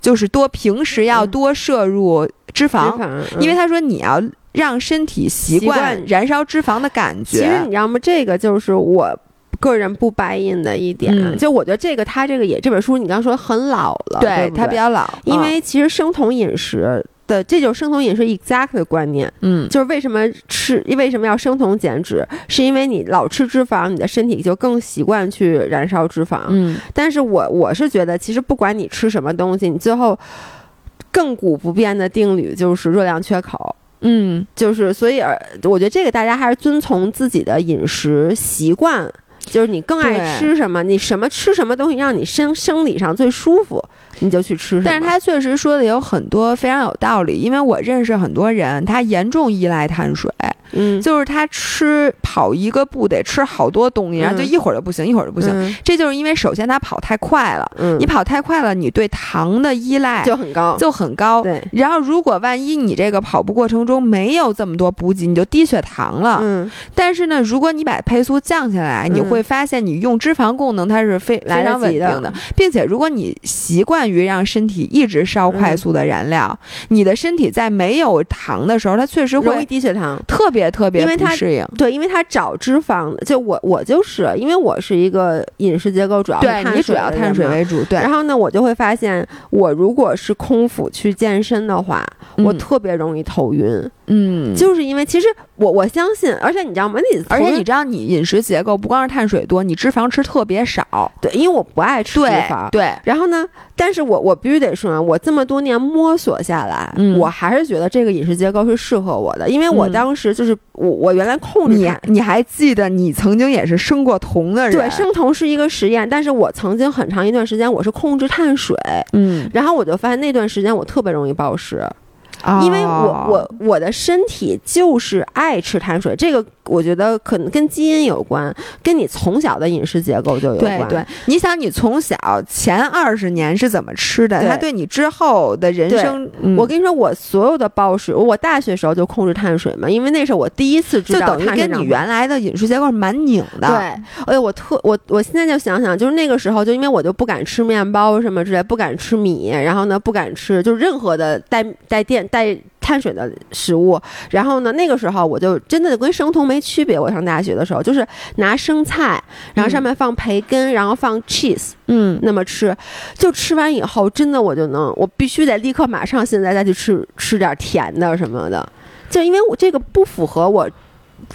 就是多平时要嗯多摄入脂肪，因为嗯他说你要让身体习惯燃烧脂肪的感觉其实你。知道吗？这个就是我。个人不 buy in 的一点，嗯就我觉得这个他这个也这本书你刚刚说很老了，对它比较老，因为其实生酮饮食的这就是生酮饮食 exact 的观念，嗯就是为什么吃为什么要生酮减脂，是因为你老吃脂肪，你的身体就更习惯去燃烧脂肪。嗯但是我我是觉得，其实不管你吃什么东西，你最后亘古不变的定律就是热量缺口。嗯就是所以，呃我觉得这个大家还是遵从自己的饮食习惯，就是你更爱吃什么，你什么吃什么东西让你生生理上最舒服，你就去吃。但是他确实说的有很多非常有道理，因为我认识很多人，他严重依赖碳水，嗯，就是他吃跑一个步得吃好多东西，然后就嗯一会儿就不行，一会儿就不行。嗯这就是因为首先他跑太快了，嗯，你跑太快了，你对糖的依赖就很高，就很高。对，然后，如果万一你这个跑步过程中没有这么多补给，你就低血糖了。嗯，但是呢，如果你把配速降下来，嗯你会发现你用脂肪功能它是非非常稳定的，并且如果你习惯于让身体一直烧快速的燃料，你的身体在没有糖的时候，它确实会低血糖。特别特别因为它不适应。对，因为它找脂肪，就我我就是因为我是一个饮食结构主要是对你主要碳水为主，对。然，后呢，我就会发现，我如果是空腹去健身的话，我嗯特别容易头晕，嗯，就是因为其实我我相信，而且你知道吗？你而且你知道，你饮食结构不光是碳水多，你脂肪吃特别少，对，因为我不爱吃脂对肪。对，然后呢，但是我我必须得说啊，我这么多年摸索下来，嗯我还是觉得这个饮食结构是适合我的，因为我嗯当时就是我我原来控制你你还记得你曾经也是生过酮的人？对，生酮是一个实验，但是我曾经很长一段时间我是控制碳水，嗯，然后我就发现那段时间我特别容易暴食，因为我哦我我的身体就是爱吃碳水，这个我觉得可能跟基因有关，跟你从小的饮食结构就有关。对对，你想你从小前二十年是怎么吃的，对它对你之后的人生，嗯我跟你说，我所有的暴食，我大学时候就控制碳水嘛，因为那是我第一次知道就等于碳水长跟你原来的饮食结构是蛮拧的。对，哎，我特我我现在就想想，就是那个时候，就因为我就不敢吃面包什么之类，不敢吃米，然后呢不敢吃就是任何的带带电带碳水的食物。然后呢，那个时候我就真的跟生酮没区别。我上大学的时候，就是拿生菜，然后上面放培根，然后放 cheese，嗯，那么吃，就吃完以后，真的我就能，我必须得立刻马上现在再去吃吃点甜的什么的，就因为我这个不符合我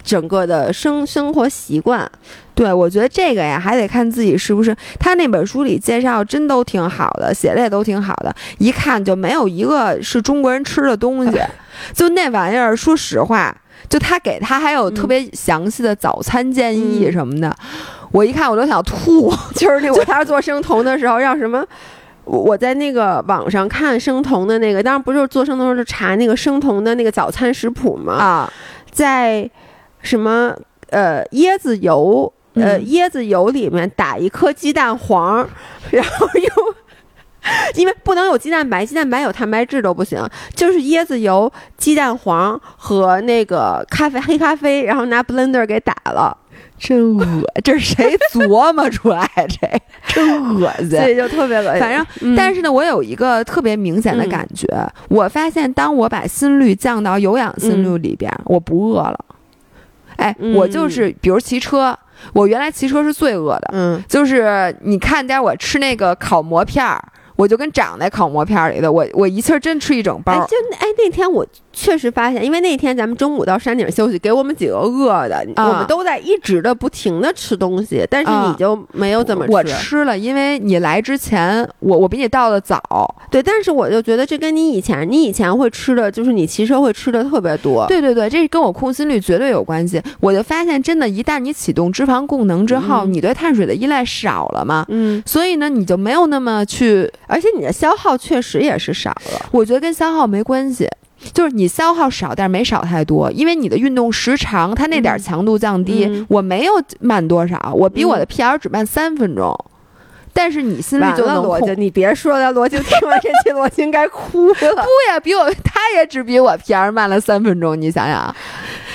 整个的生生活习惯。对，我觉得这个呀，还得看自己是不是。他那本书里介绍真都挺好的，写的也都挺好的，一看就没有一个是中国人吃的东西。就那玩意儿，说实话，就他给他还有特别详细的早餐建议嗯什么的，我一看我都想吐。就是那 我当时做生酮的时候，让什么？我我在那个网上看生酮的那个，当然不就是做生酮的时候就查那个生酮的那个早餐食谱嘛，啊，在什么呃椰子油呃椰子油里面打一颗鸡蛋黄，然后用。因为不能有鸡蛋白，鸡蛋白有蛋白质都不行，就是椰子油、鸡蛋黄和那个咖啡黑咖啡，然后拿 blender 给打了，真恶这是谁 琢磨出来？这真恶心，所以就特别恶心。反正，但是呢，我有一个特别明显的感觉，我发现当我把心率降到有氧心率里边，我不饿了。哎，我就是比如骑车，我原来骑车是最饿的，嗯，就是你看见我吃那个烤馍片儿。我就跟长在烤馍片里的，我我一气儿真吃一整包。哎就哎，那天我。确实发现，因为那天咱们中午到山顶休息，给我们几个饿的，我们都在一直的不停的吃东西，但是你就没有怎么吃。我吃了，因为你来之前，我我比你到的早，对，但是我就觉得这跟你以前，你以前会吃的就是你骑车会吃的特别多。对对对，这跟我控心率绝对有关系。我就发现，真的，一旦你启动脂肪供能之后，你对碳水的依赖少了嘛，嗯，所以呢，你就没有那么去，而且你的消耗确实也是少了。我觉得跟消耗没关系。就是你消耗少，但是没少太多，因为你的运动时长，它那点强度降低，我没有慢多少，我比我的 PR 只慢三分钟，但是你心里就能控。你别说了，罗京听完这期，罗京该哭了。不呀，比我他也只比我 PR 慢了三分钟，你想想，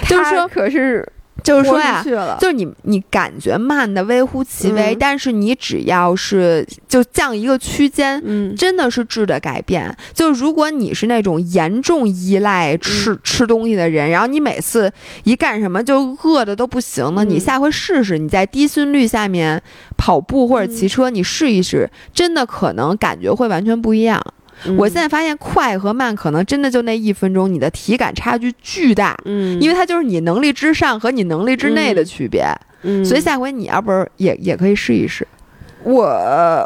就是说可是。就是说呀，就是你你感觉慢的微乎其微，但是你只要是就降一个区间，嗯，真的是质的改变。就如果你是那种严重依赖吃吃东西的人，然后你每次一干什么就饿的都不行了，你下回试试，你在低心率下面跑步或者骑车，你试一试，真的可能感觉会完全不一样。我现在发现快和慢可能真的就那一分钟，你的体感差距巨大。嗯，因为它就是你能力之上和你能力之内的区别。嗯，所以下回你要不是也也可以试一试。我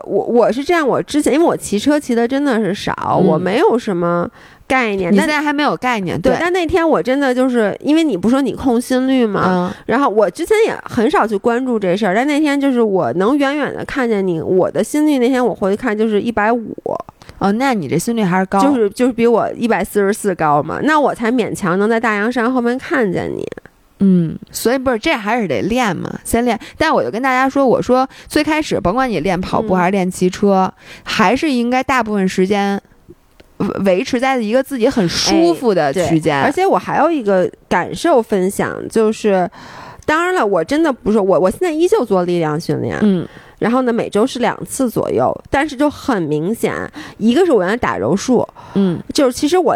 我我是这样，我之前因为我骑车骑的真的是少，我没有什么概念。你现在还没有概念，对？但那天我真的就是因为你不说你控心率吗？然后我之前也很少去关注这事儿，但那天就是我能远远的看见你，我的心率那天我回去看就是一百五。哦，那你这心率还是高，就是就是比我一百四十四高嘛，那我才勉强能在大洋山后面看见你。嗯，所以不是这还是得练嘛，先练。但我就跟大家说，我说最开始甭管你练跑步还是练骑车，还是应该大部分时间维持在一个自己很舒服的区间。而且我还有一个感受分享，就是当然了，我真的不是我，我现在依旧做力量训练。嗯。然后呢，每周是两次左右，但是就很明显，一个是我原来打柔术，嗯，就是其实我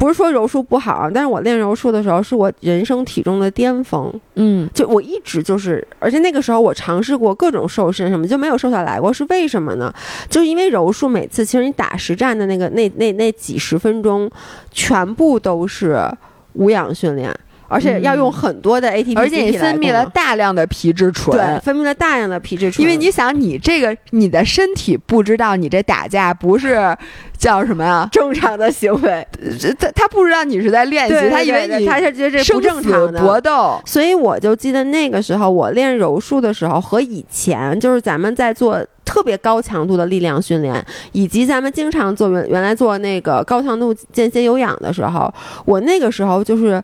不是说柔术不好，但是我练柔术的时候是我人生体重的巅峰，嗯，就我一直就是，而且那个时候我尝试过各种瘦身什么，就没有瘦下来过，是为什么呢？就是因为柔术每次其实你打实战的那个那那那几十分钟，全部都是无氧训练。而且要用很多的 ATP，而且你分泌了大量的皮质醇，对，分泌了大量的皮质醇。因为你想，你这个你的身体不知道你这打架不是叫什么呀？正常的行为，他他不知道你是在练习，他以为你他是觉得这不正常的搏斗。所以我就记得那个时候我练柔术的时候和以前就是咱们在做特别高强度的力量训练，以及咱们经常做原原来做那个高强度间歇有氧的时候，我那个时候就是。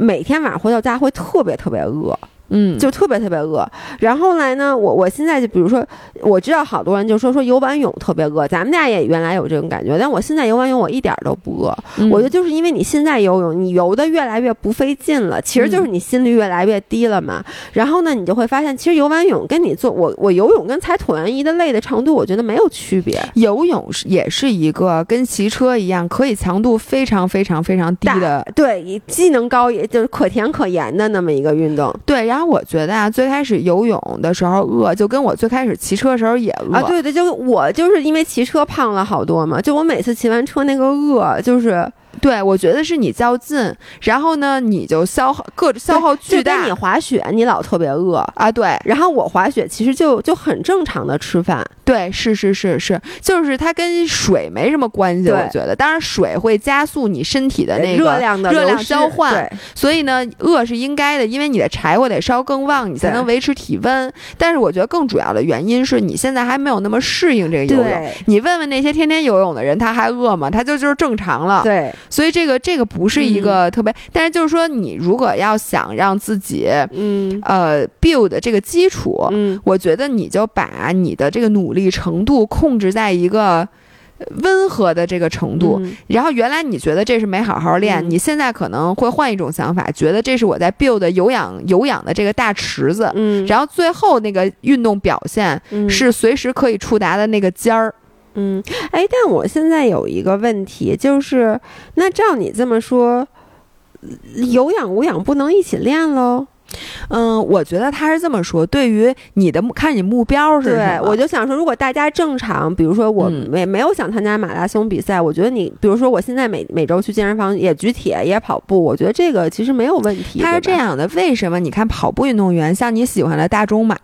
每天晚上回到家会特别特别饿。嗯，就特别特别饿，然后来呢，我我现在就比如说，我知道好多人就说说游完泳特别饿，咱们家也原来有这种感觉，但我现在游完泳我一点都不饿，我觉得就是因为你现在游泳，你游的越来越不费劲了，其实就是你心率越来越低了嘛。然后呢，你就会发现，其实游完泳跟你做我我游泳跟踩椭圆仪的累的程度，我觉得没有区别。游泳是也是一个跟骑车一样，可以强度非常非常非常低的，对，既能高也就是可甜可盐的那么一个运动，对，然后。我觉得啊，最开始游泳的时候饿，就跟我最开始骑车的时候也饿啊。对对，就我就是因为骑车胖了好多嘛。就我每次骑完车那个饿，就是。对，我觉得是你较劲，然后呢，你就消耗各消耗巨大。你滑雪，你老特别饿啊。对，然后我滑雪其实就就很正常的吃饭。对，是是是是，就是它跟水没什么关系。我觉得，当然水会加速你身体的那个热量的热量交换，所以呢，饿是应该的，因为你的柴火得烧更旺，你才能维持体温。但是我觉得更主要的原因是你现在还没有那么适应这个游泳。你问问那些天天游泳的人，他还饿吗？他就就是正常了。对。所以这个这个不是一个特别，但是就是说，你如果要想让自己，嗯呃，build 这个基础，嗯我觉得你就把你的这个努力程度控制在一个温和的这个程度。嗯然后原来你觉得这是没好好练，嗯你现在可能会换一种想法，觉得这是我在 build 有氧有氧的这个大池子。嗯，然后最后那个运动表现嗯是随时可以触达的那个尖儿。嗯，哎，但我现在有一个问题，就是那照你这么说，有氧无氧不能一起练喽？嗯，我觉得他是这么说，对于你的目看你目标是什对，我就想说，如果大家正常，比如说我嗯没、没有想参加马拉松比赛，我觉得你，比如说我现在每每周去健身房也举铁也跑步，我觉得这个其实没有问题。他是，这样的，为什么？你看跑步运动员，像你喜欢的大中马，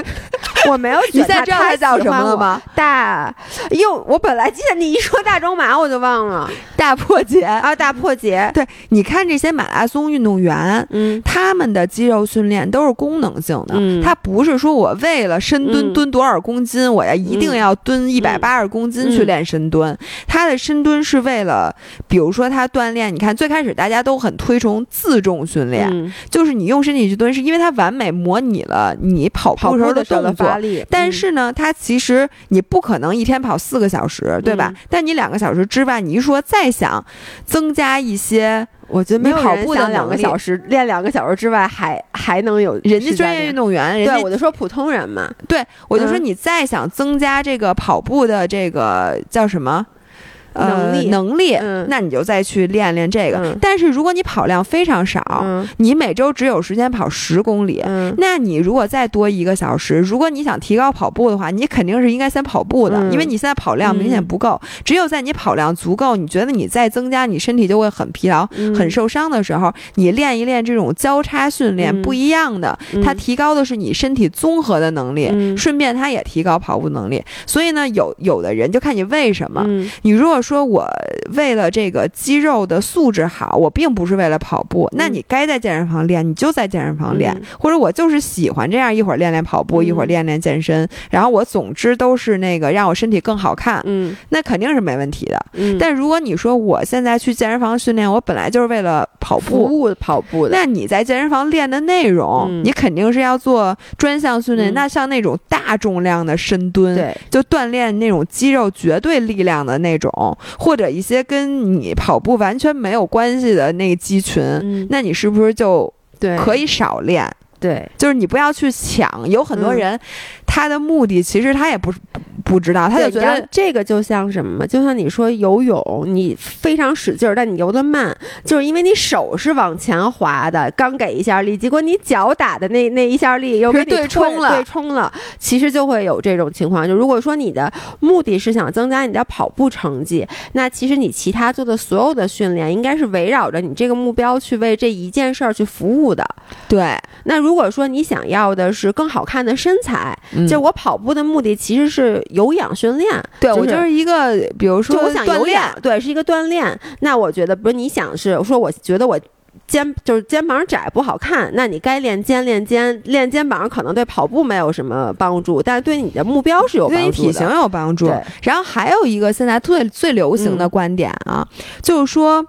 我没有你现在觉得他知道他叫什么了？吗？大，哟，我本来记得你一说大中马我就忘了大破节。啊，大破节，对，你看这些马拉松运动员，嗯他们的肌肉训练都是功能性的，嗯他不是说我为了深蹲嗯蹲多少公斤，我要一定要蹲一百八十公斤去练深蹲。他的深蹲是为了，比如说他锻炼，你看最开始大家都很推崇自重训练，嗯就是你用身体去蹲，是因为它完美模拟了你跑跑步时候的动作但是呢，它其实你不可能一天跑四个小时，对吧？嗯。但你两个小时之外，你一说再想增加一些，我觉得没有人你跑步的想两个小时练两个小时之外还还能有人家专业运动员，人家对，我就说普通人嘛，对我就说嗯。你再想增加这个跑步的这个叫什么？呃能力。能力，嗯。那你就再去练练这个。嗯。但是如果你跑量非常少，嗯。你每周只有时间跑十公里，嗯。那你如果再多一个小时，如果你想提高跑步的话，你肯定是应该先跑步的，嗯。因为你现在跑量明显不够。只有在你跑量足够，你觉得你再增加，你身体就会很疲劳、嗯。很受伤的时候，你练一练这种交叉训练，嗯。不一样的，嗯。它提高的是你身体综合的能力，嗯。顺便它也提高跑步能力。所以呢，有有的人就看你为什么。嗯。你如果说我为了这个肌肉的素质好，我并不是为了跑步，那你该在健身房练，你就在健身房练，嗯。或者我就是喜欢这样，一会儿练练跑步，嗯。一会儿练练健身，然后我总之都是那个让我身体更好看，嗯。那肯定是没问题的。嗯，但如果你说我现在去健身房训练，我本来就是为了跑服步。务跑步的，那你在健身房练的内容，嗯。你肯定是要做专项训练。嗯。那像那种大重量的深蹲，对，就锻炼那种肌肉绝对力量的那种，或者一些跟你跑步完全没有关系的那个肌群，嗯那你是不是就，可以少练？对，就是你不要去抢。有很多嗯人，他的目的其实他也不是不不知道，他就觉得。这个就像什么？就像你说游泳，你非常使劲儿，但你游得慢，就是因为你手是往前滑的，刚给一下力，结果你脚打的那那一下力又给你对冲了对冲了，其实就会有这种情况。就如果说你的目的是想增加你的跑步成绩，那其实你其他做的所有的训练应该是围绕着你这个目标去为这一件事儿去服务的。对，那如果说你想要的是更好看的身材，嗯就我跑步的目的其实是有氧训练，对就我就是是一个，比如说我想锻炼有氧，，对，是一个锻炼。那我觉得，不是你想是说，我觉得我。肩就是肩膀窄不好看，那你该练肩练肩，练肩膀可能对跑步没有什么帮助，但是对你的目标是有帮助的。体型有帮助对。然后还有一个现在最最流行的嗯观点啊，就是说，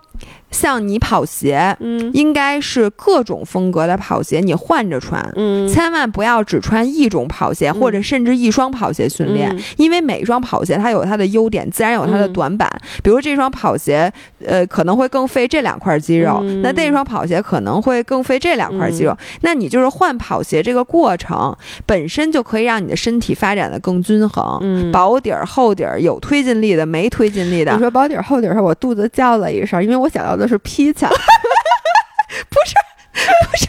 像你跑鞋，嗯应该是各种风格的跑鞋，你换着穿。嗯，千万不要只穿一种跑鞋，或者甚至一双跑鞋训练，嗯因为每一双跑鞋它有它的优点，自然有它的嗯短板。比如这双跑鞋，呃，可能会更费这两块肌肉，嗯那那双跑鞋可能会更费这两块肌肉。那你就是换跑鞋这个过程本身就可以让你的身体发展的更均衡，嗯薄底儿、厚底儿，有推进力的，没推进力的你。说薄底儿厚底儿时，我肚子叫了一声，因为我想到的是披萨。不是不是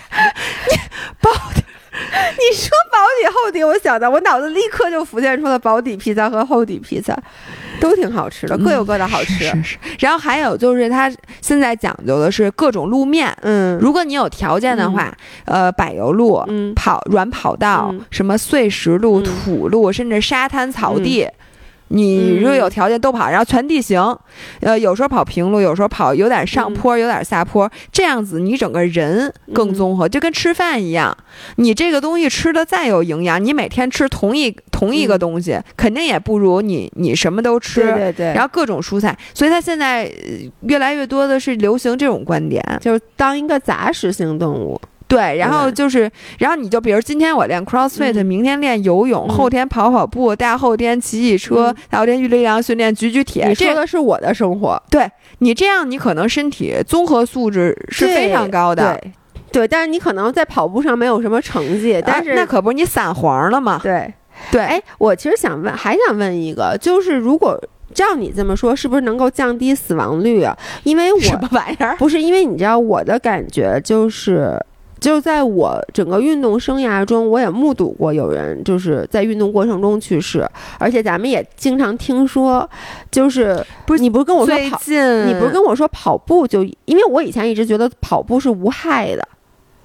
薄底，你说薄底厚底，我想到我脑子立刻就浮现出了薄底披萨和厚底披萨，都挺好吃的，各有各的好吃。是是。然后还有就是，它现在讲究的是各种路面。嗯，如果你有条件的话，呃，柏油路、嗯跑软跑道、嗯什么碎石路、嗯土路，甚至沙滩草地，你如果有条件都跑，然后全地形，呃，有时候跑平路，有时候跑有点上坡，有点下坡，这样子你整个人更综合，就跟吃饭一样。你这个东西吃的再有营养，你每天吃同一同一个东西，肯定也不如你你什么都吃，对对。然后各种蔬菜，所以它现在越来越多的是流行这种观点，就是当一个杂食性动物。对，然后就是，然后你就比如今天我练 CrossFit，明天练游泳，后天跑跑步，大后天骑骑车，大后天力量训练，举举铁。你说的是我的生活。对你这样，你可能身体综合素质是非常高的。对，对，但是你可能在跑步上没有什么成绩，但是那可不是你散黄了吗？对，对。哎，我其实想问，还想问一个，就是如果照你这么说，是不是能够降低死亡率啊？因为我什么玩意儿？不是，因为你知道我的感觉就是。就在我整个运动生涯中，我也目睹过有人就是在运动过程中去世，而且咱们也经常听说，就是不是你不是跟我说跑，你不是跟我说跑步就，因为我以前一直觉得跑步是无害的，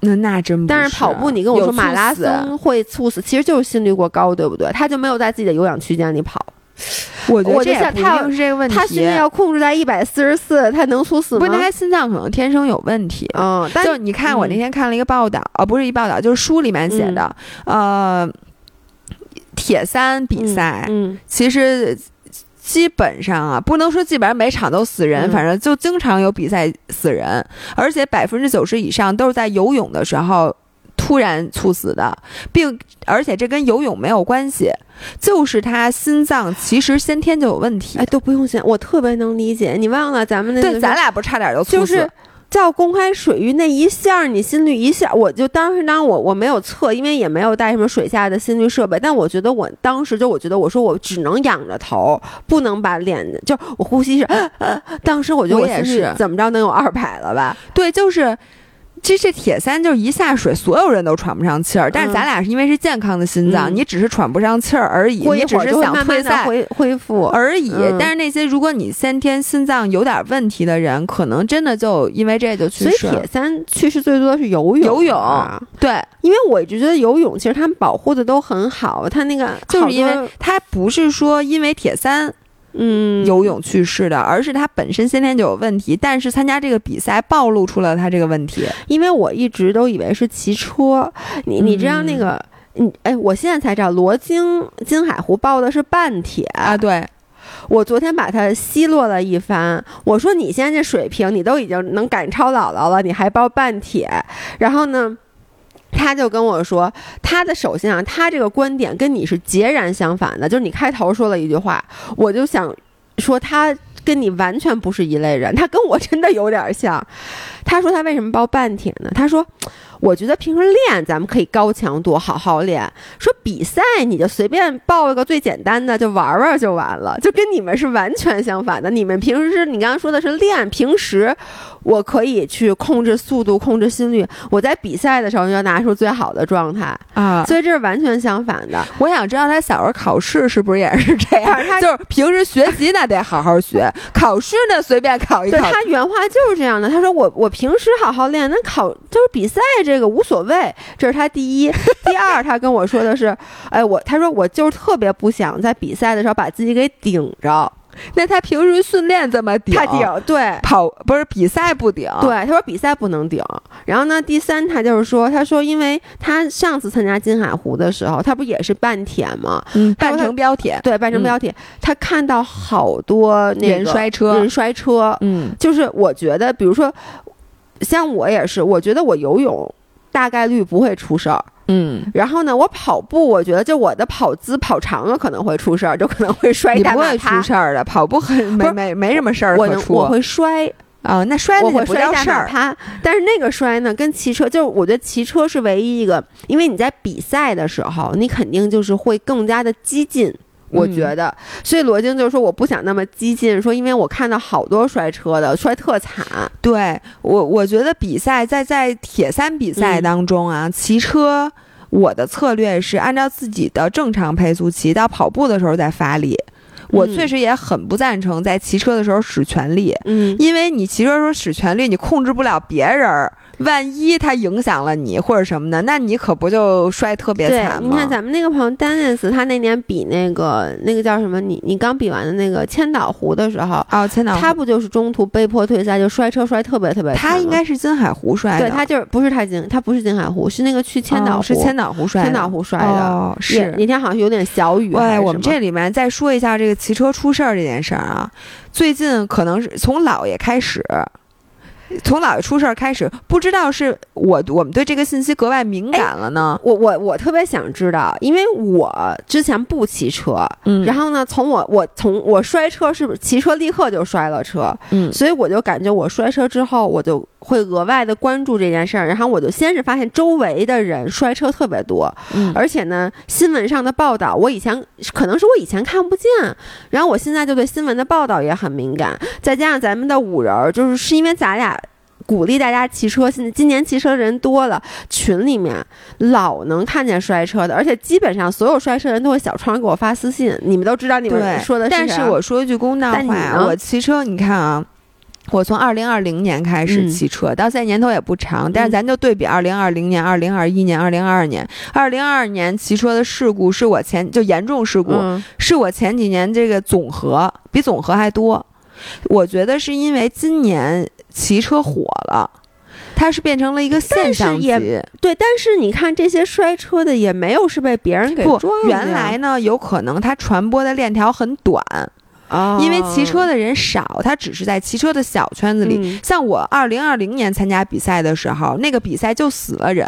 那那真，但是跑步你跟我说马拉松会猝死，其实就是心率过高，对不对？他就没有在自己的有氧区间里跑。我觉得这不一定是这个问题。他心率要控制在一百四十四，他能猝死吗？不，他心脏可能天生有问题。嗯，但就你看，我那天看了一个报道，哦，不是一报道，就是书里面写的。呃，铁三比赛，嗯，其实基本上啊，不能说基本上每场都死人，反正就经常有比赛死人，而且百分之九十以上都是在游泳的时候。突然猝死的，并而且这跟游泳没有关系，就是他心脏其实先天就有问题。哎，都不用先，我特别能理解。你忘了咱们那对，咱俩不差点就猝死。就是叫公开水域那一下，你心率一下，我就当时当我我没有测，因为也没有带什么水下的心率设备，但我觉得我当时就我觉得我说我只能仰着头，不能把脸就我呼吸是，当时我觉得我也是怎么着能有二百了吧？对，就是。其实这铁三就是一下水，所有人都喘不上气儿。但是咱俩是因为是健康的心脏，你只是喘不上气儿而已，你只是想退赛恢恢复而已。但是那些如果你先天心脏有点问题的人，可能真的就因为这就去世。所以铁三去世最多的是游泳。游泳，对，因为我一直觉得游泳其实他们保护的都很好，他那个就是因为他不是说因为铁三。嗯，游泳去世的，而是他本身先天就有问题，但是参加这个比赛暴露出了他这个问题。因为我一直都以为是骑车，你你知道那个，嗯，哎，我现在才知道罗京金海湖报的是半铁啊。对，我昨天把它奚落了一番，我说你现在这水平，你都已经能赶超姥姥了，你还报半铁，然后呢？他就跟我说，他的首先啊，他这个观点跟你是截然相反的。就是你开头说了一句话，我就想说他跟你完全不是一类人。他跟我真的有点像。他说他为什么报半天呢？他说。我觉得平时练咱们可以高强度好好练，说比赛你就随便报一个最简单的就玩玩就完了，就跟你们是完全相反的。你们平时是你刚刚说的是练，平时我可以去控制速度、控制心率，我在比赛的时候要拿出最好的状态啊，所以这是完全相反的。我想知道他小时候考试是不是也是这样？他就是平时学习那得好好学，考试呢随便考一考。他原话就是这样的，他说我我平时好好练，那考就是比赛这。这个无所谓，这是他第一。第二，他跟我说的是，哎，我他说我就是特别不想在比赛的时候把自己给顶着。那他平时训练这么顶？他顶，对，跑不是比赛不顶。对，他说比赛不能顶。然后呢，第三，他就是说，他说，因为他上次参加金海湖的时候，他不也是半铁吗？嗯，半程标铁。对，半程标铁。他看到好多人摔车，人摔车。嗯，就是我觉得，比如说，像我也是，我觉得我游泳。大概率不会出事儿，嗯，然后呢，我跑步，我觉得就我的跑姿跑长了可能会出事儿，就可能会摔。你不会出事儿的，跑步很没没没什么事儿可出。我会摔啊，那摔那不叫事儿。但是那个摔呢，跟骑车就是我觉得骑车是唯一一个，因为你在比赛的时候，你肯定就是会更加的激进。我觉得，所以罗京就说我不想那么激进，说因为我看到好多摔车的，摔特惨。对我，我觉得比赛在在铁三比赛当中啊，骑车我的策略是按照自己的正常配速骑，到跑步的时候再发力。我确实也很不赞成在骑车的时候使全力，嗯，因为你骑车时候使全力，你控制不了别人万一他影响了你或者什么的，那你可不就摔特别惨吗？你看咱们那个朋友 Dennis，他那年比那个那个叫什么？你你刚比完的那个千岛湖的时候，哦，千岛湖，他不就是中途被迫退赛，就摔车摔特别特别。他应该是金海湖摔的，对他就是不是太金，他不是金海湖，是那个去千岛湖，是千岛湖摔，千岛湖摔的。哦，是那天好像有点小雨。对，我们这里面再说一下这个骑车出事儿这件事儿啊，最近可能是从姥爷开始。从姥爷出事儿开始，不知道是我我们对这个信息格外敏感了呢。我我我特别想知道，因为我之前不骑车，嗯，然后呢，从我我从我摔车是不是骑车立刻就摔了车，嗯，所以我就感觉我摔车之后，我就会额外的关注这件事儿。然后我就先是发现周围的人摔车特别多，嗯，而且呢，新闻上的报道我以前可能是我以前看不见，然后我现在就对新闻的报道也很敏感，再加上咱们的五人儿，就是是因为咱俩。鼓励大家骑车，现在今年骑车的人多了，群里面老能看见摔车的，而且基本上所有摔车人都会小窗给我发私信。你们都知道你们说的是但是我说一句公道话，我骑车，你看啊，我从二零二零年开始骑车，到现在年头也不长，但是咱就对比二零二零年、二零二一年、二零二二年，二零二二年骑车的事故是我前就严重事故，是我前几年这个总和比总和还多。我觉得是因为今年骑车火了，它是变成了一个现象级。对，但是你看这些摔车的也没有是被别人给撞。原来呢，有可能它传播的链条很短啊，因为骑车的人少，他只是在骑车的小圈子里。像我二零二零年参加比赛的时候，那个比赛就死了人，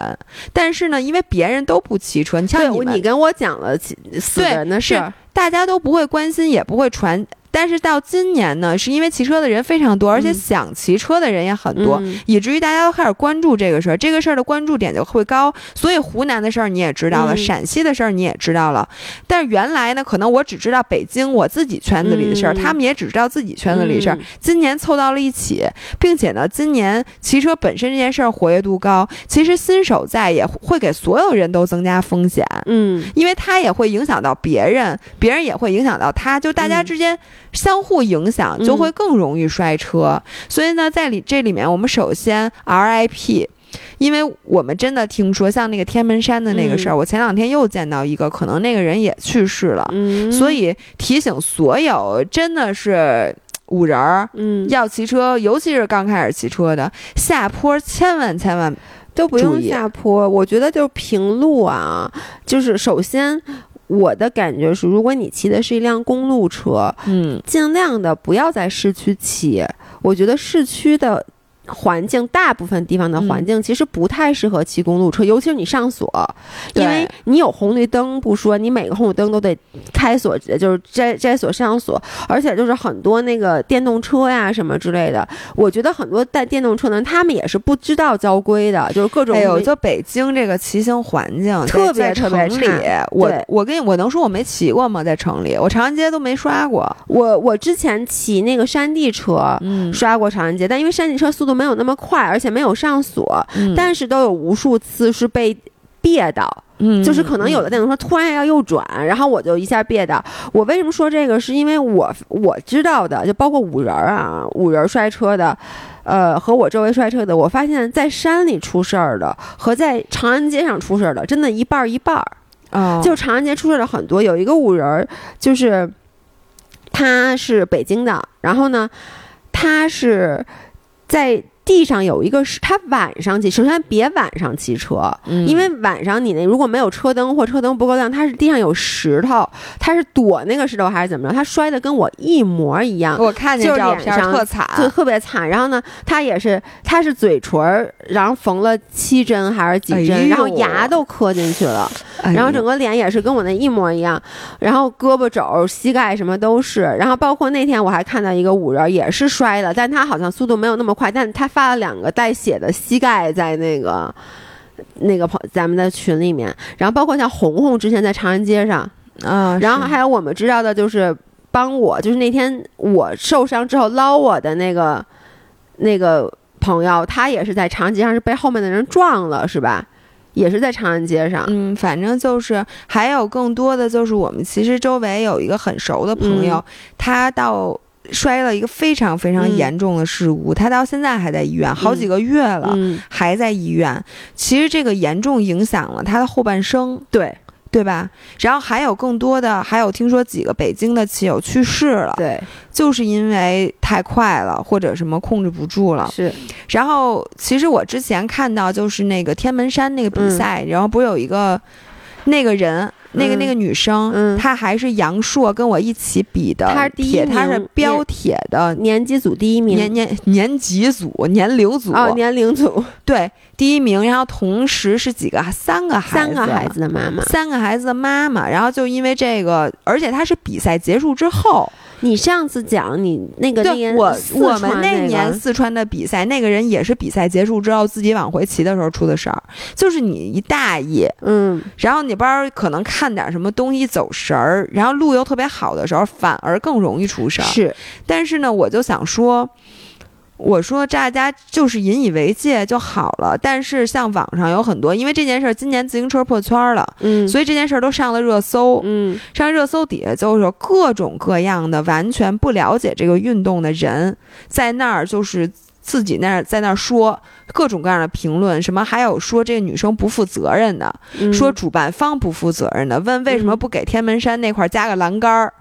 但是呢，因为别人都不骑车，你像你你跟我讲了死人的事，大家都不会关心，也不会传。但是到今年呢，是因为骑车的人非常多，而且想骑车的人也很多，以至于大家都开始关注这个事儿，这个事儿的关注点就会高。所以湖南的事儿你也知道了，陕西的事儿你也知道了。但是原来呢，可能我只知道北京我自己圈子里的事儿，他们也只知道自己圈子里的事儿。今年凑到了一起，并且呢，今年骑车本身这件事儿活跃度高，其实新手在也会给所有人都增加风险。嗯，因为它也会影响到别人，别人也会影响到他，就大家之间。相互影响就会更容易摔车，所以呢，在里这里面，我们首先 RIP，因为我们真的听说像那个天门山的那个事儿，我前两天又见到一个，可能那个人也去世了，所以提醒所有真的是五人儿，嗯，要骑车，尤其是刚开始骑车的，下坡千万千万都不用下坡，我觉得就是平路啊，就是首先。我的感觉是，如果你骑的是一辆公路车，嗯，尽量的不要在市区骑。我觉得市区的。环境大部分地方的环境其实不太适合骑公路车，尤其是你上锁，因为你有红绿灯不说，你每个红绿灯都得开锁，就是摘摘锁上锁，而且就是很多那个电动车呀什么之类的，我觉得很多带电动车的他们也是不知道交规的，就是各种。哎呦，就北京这个骑行环境特别特别差。我我跟你我能说我没骑过吗？在城里，我长安街都没刷过。我我之前骑那个山地车，嗯，刷过长安街，但因为山地车速度。没有那么快，而且没有上锁，但是都有无数次是被别到，嗯，就是可能有的电动车突然要右转，然后我就一下别到。我为什么说这个？是因为我我知道的，就包括五人啊，五人摔车的，呃，和我周围摔车的，我发现在山里出事儿的和在长安街上出事儿的，真的一半一半儿啊。就长安街出事儿的很多，有一个五人，就是他是北京的，然后呢，他是。在地上有一个是，他晚上骑，首先别晚上骑车，因为晚上你那如果没有车灯或车灯不够亮，他是地上有石头，他是躲那个石头还是怎么着？他摔的跟我一模一样，我看见照片特惨，就特别惨。然后呢，他也是，他是嘴唇然后缝了七针还是几针，然后牙都磕进去了，然后整个脸也是跟我那一模一样，然后胳膊肘、膝盖什么都是，然后包括那天我还看到一个五人也是摔的，但他好像速度没有那么快，但他。发了两个带血的膝盖在那个那个朋咱们的群里面，然后包括像红红之前在长安街上，嗯，然后还有我们知道的就是帮我，就是那天我受伤之后捞我的那个那个朋友，他也是在长安街上是被后面的人撞了，是吧？也是在长安街上，嗯，反正就是还有更多的就是我们其实周围有一个很熟的朋友，他到。摔了一个非常非常严重的事故，他到现在还在医院，好几个月了，还在医院。其实这个严重影响了他的后半生，对对吧？然后还有更多的，还有听说几个北京的骑友去世了，对，就是因为太快了或者什么控制不住了。是。然后其实我之前看到就是那个天门山那个比赛，然后不是有一个那个人。那个那个女生，她还是杨硕跟我一起比的，她第一，她是标铁的年级组第一名，年年年级组年龄组哦，年龄组对第一名，然后同时是几个三个孩子，三个孩子的妈妈，三个孩子的妈妈，然后就因为这个，而且她是比赛结束之后。你上次讲你那个对我我们那年四川的比赛，那个人也是比赛结束之后自己往回骑的时候出的事儿，就是你一大意，嗯，然后你不知道可能看点什么东西走神儿，然后路又特别好的时候，反而更容易出事儿。是，但是呢，我就想说。我说大家就是引以为戒就好了，但是像网上有很多，因为这件事儿今年自行车破圈了，嗯，所以这件事儿都上了热搜，嗯，上热搜底下就是各种各样的完全不了解这个运动的人在那儿就是自己那儿在那儿说各种各样的评论，什么还有说这个女生不负责任的，说主办方不负责任的，问为什么不给天门山那块加个栏杆儿。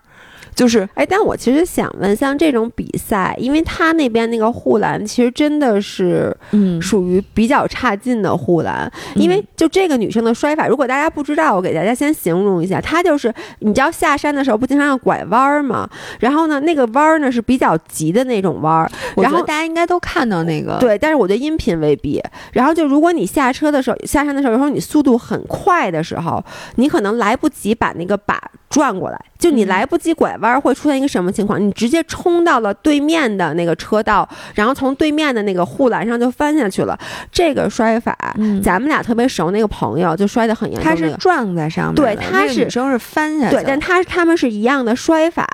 就是，哎，但我其实想问，像这种比赛，因为他那边那个护栏其实真的是，嗯，属于比较差劲的护栏。因为就这个女生的摔法，如果大家不知道，我给大家先形容一下，她就是你知道下山的时候不经常要拐弯儿吗？然后呢，那个弯儿呢是比较急的那种弯儿。然后大家应该都看到那个，对，但是我觉得音频未必。然后就如果你下车的时候，下山的时候，有时候你速度很快的时候，你可能来不及把那个把转过来，就你来不及拐弯。弯会出现一个什么情况？你直接冲到了对面的那个车道，然后从对面的那个护栏上就翻下去了。这个摔法，咱们俩特别熟，那个朋友就摔得很严重。他是撞在上面，对，他是女生是翻下去。对，但他他们是一样的摔法，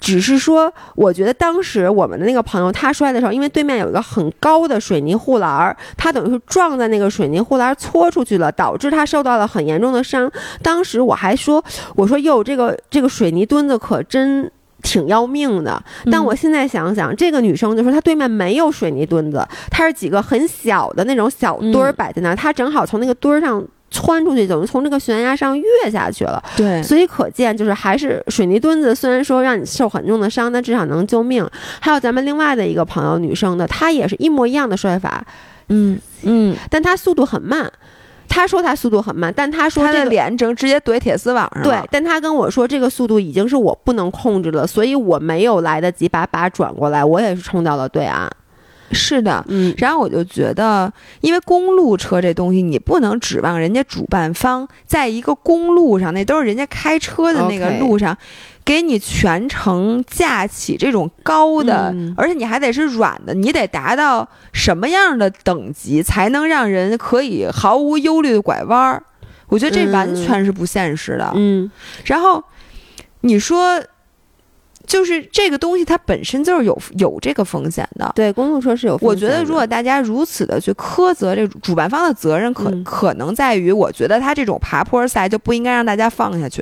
只是说，我觉得当时我们的那个朋友他摔的时候，因为对面有一个很高的水泥护栏，他等于是撞在那个水泥护栏搓出去了，导致他受到了很严重的伤。当时我还说，我说哟，这个这个水泥墩子可真。挺要命的，但我现在想想，这个女生就说她对面没有水泥墩子，她是几个很小的那种小墩儿摆在那儿，她正好从那个墩儿上窜出去，等于从这个悬崖上跃下去了。对，所以可见就是还是水泥墩子，虽然说让你受很重的伤，但至少能救命。还有咱们另外的一个朋友，女生的，她也是一模一样的摔法，嗯嗯，但她速度很慢。他说他速度很慢，但他说他的脸整直接怼铁丝网上对，但他跟我说这个速度已经是我不能控制了，所以我没有来得及把把转过来，我也是冲到了对岸。是的，嗯，然后我就觉得，因为公路车这东西，你不能指望人家主办方在一个公路上，那都是人家开车的那个路上。给你全程架起这种高的，而且你还得是软的，你得达到什么样的等级才能让人可以毫无忧虑的拐弯儿？我觉得这完全是不现实的。嗯，然后你说，就是这个东西它本身就是有有这个风险的。对，公路车是有。我觉得如果大家如此的去苛责这主办方的责任，可可能在于，我觉得他这种爬坡赛就不应该让大家放下去。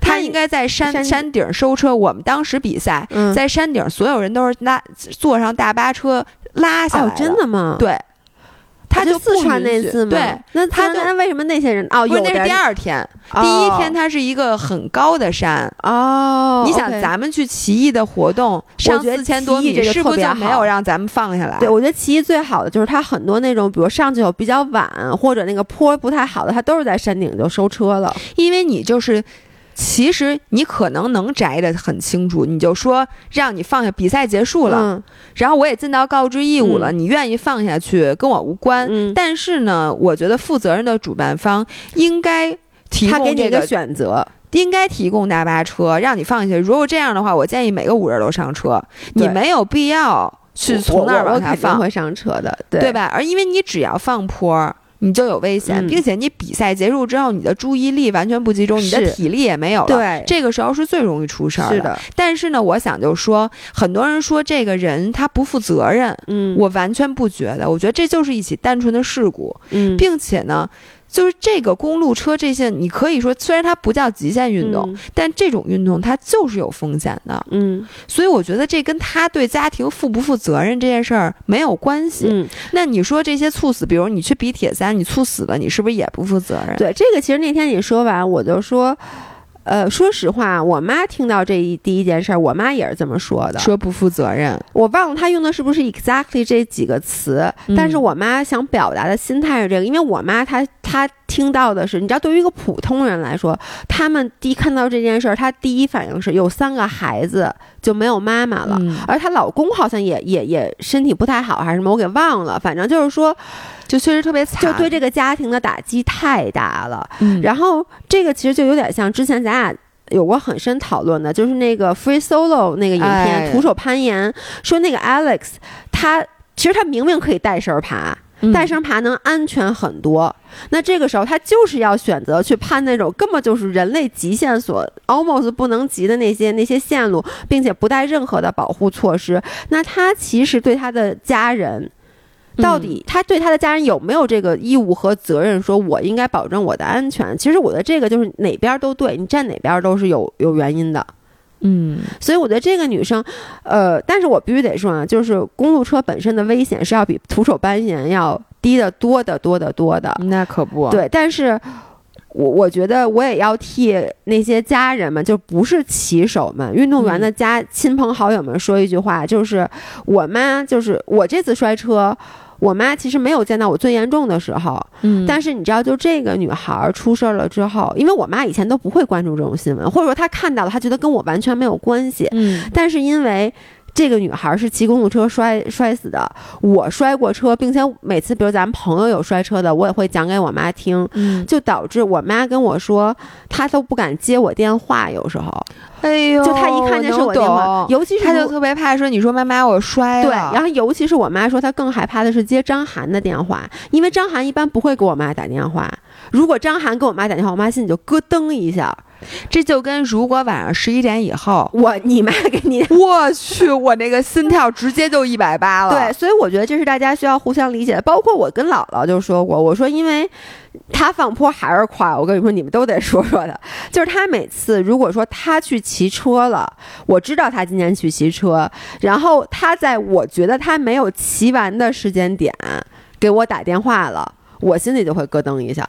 他应该在山山顶收车。我们当时比赛在山顶，所有人都是拉坐上大巴车拉下来。哦，真的吗？对，他就四川那次吗？对，那他那为什么那些人哦？那是第二天，第一天它是一个很高的山哦。你想，咱们去奇艺的活动上四千多米，是不是就没有让咱们放下来？对，我觉得奇艺最好的就是它很多那种，比如上去有比较晚或者那个坡不太好的，它都是在山顶就收车了，因为你就是。其实你可能能摘得很清楚，你就说让你放下，比赛结束了，然后我也尽到告知义务了，你愿意放下去跟我无关。但是呢，我觉得负责任的主办方应该提供这个选择，应该提供大巴车让你放下去。如果这样的话，我建议每个五人都上车，你没有必要去从那儿往下放。会上车的，对吧？而因为你只要放坡。你就有危险，并且你比赛结束之后，你的注意力完全不集中，你的体力也没有了。对，这个时候是最容易出事儿的。是的。但是呢，我想就说，很多人说这个人他不负责任，嗯，我完全不觉得。我觉得这就是一起单纯的事故，嗯，并且呢。就是这个公路车这些，你可以说虽然它不叫极限运动，但这种运动它就是有风险的。嗯，所以我觉得这跟他对家庭负不负责任这件事儿没有关系。嗯，那你说这些猝死，比如你去比铁三，你猝死了，你是不是也不负责任？对，这个其实那天你说完，我就说。呃，说实话，我妈听到这一第一件事儿，我妈也是这么说的，说不负责任。我忘了她用的是不是 exactly 这几个词，但是我妈想表达的心态是这个，因为我妈她她听到的是，你知道，对于一个普通人来说，他们第一看到这件事儿，她第一反应是有三个孩子就没有妈妈了，而她老公好像也也也身体不太好还是什么，我给忘了，反正就是说。就确实特别惨，就对这个家庭的打击太大了。嗯，然后这个其实就有点像之前咱俩有过很深讨论的，就是那个 Free Solo 那个影片，徒手攀岩，说那个 Alex，他其实他明明可以带绳爬，带绳爬能安全很多。那这个时候他就是要选择去攀那种根本就是人类极限所 almost 不能及的那些那些线路，并且不带任何的保护措施。那他其实对他的家人。到底他对他的家人有没有这个义务和责任？说我应该保证我的安全。其实我的这个就是哪边都对，你站哪边都是有有原因的。嗯，所以我觉得这个女生，呃，但是我必须得说啊，就是公路车本身的危险是要比徒手攀岩要低得多得多得多的。那可不，对。但是我我觉得我也要替那些家人们，就不是骑手们、运动员的家亲朋好友们说一句话，就是我妈，就是我这次摔车。我妈其实没有见到我最严重的时候，嗯，但是你知道，就这个女孩出事了之后，因为我妈以前都不会关注这种新闻，或者说她看到了，她觉得跟我完全没有关系，嗯，但是因为。这个女孩是骑公路车摔摔死的。我摔过车，并且每次，比如咱们朋友有摔车的，我也会讲给我妈听。嗯，就导致我妈跟我说，她都不敢接我电话。有时候，哎呦，就她一看见是我电话，尤其是她就特别怕说你说妈妈我摔了。对，然后尤其是我妈说她更害怕的是接张涵的电话，因为张涵一般不会给我妈打电话。如果张涵给我妈打电话，我妈心里就咯噔一下。这就跟如果晚上十一点以后，我你妈给你，我去，我那个心跳直接就一百八了。对，所以我觉得这是大家需要互相理解的。包括我跟姥姥就说过，我说因为他放坡还是快，我跟你说，你们都得说说的。就是他每次如果说他去骑车了，我知道他今天去骑车，然后他在我觉得他没有骑完的时间点给我打电话了，我心里就会咯噔一下。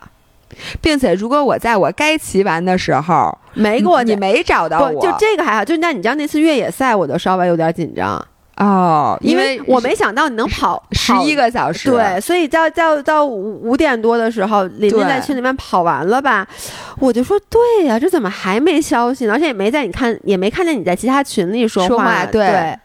并且，如果我在我该骑完的时候没给我，你没找到我，就这个还好。就那你知道那次越野赛，我就稍微有点紧张哦，因为我没想到你能跑十一个小时。对，所以到到到五点多的时候，林林在群里面跑完了吧，我就说对呀，这怎么还没消息呢？而且也没在你看，也没看见你在其他群里说话。对。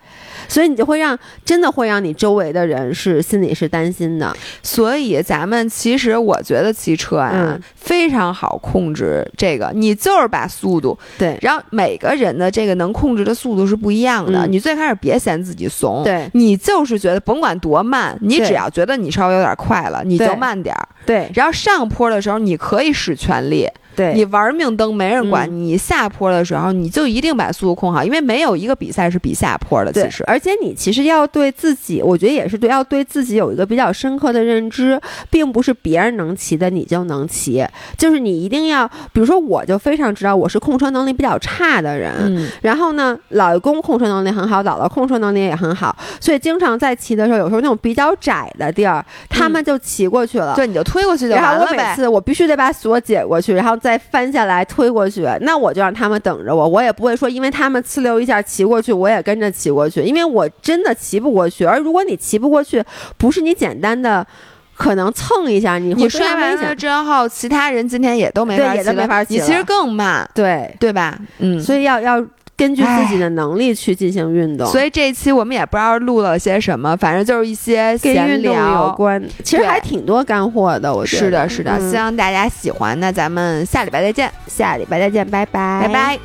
所以你就会让真的会让你周围的人是心里是担心的。所以咱们其实我觉得骑车啊非常好控制，这个你就是把速度对，然后每个人的这个能控制的速度是不一样的。你最开始别嫌自己怂，对你就是觉得甭管多慢，你只要觉得你稍微有点快了，你就慢点儿。对，然后上坡的时候你可以使全力。对你玩命蹬没人管你，下坡的时候你就一定把速度控好，因为没有一个比赛是比下坡的。其实，而且你其实要对自己，我觉得也是对，要对自己有一个比较深刻的认知，并不是别人能骑的你就能骑，就是你一定要，比如说我就非常知道我是控车能力比较差的人，然后呢，老公控车能力很好，姥姥控车能力也很好，所以经常在骑的时候，有时候那种比较窄的地儿，他们就骑过去了，对，你就推过去就完了呗。然后我每次我必须得把锁解过去，然后。再翻下来推过去，那我就让他们等着我，我也不会说因为他们呲溜一下骑过去，我也跟着骑过去，因为我真的骑不过去。而如果你骑不过去，不是你简单的可能蹭一下，你你摔完了之后，其他人今天也都没法骑，也都没法骑，你其实更慢，对对吧？嗯，所以要要。根据自己的能力去进行运动，所以这一期我们也不知道录了些什么，反正就是一些跟运动有关，其实还挺多干货的。我觉得是的，是的，希望大家喜欢。那咱们下礼拜再见，下礼拜再见，拜拜，拜拜。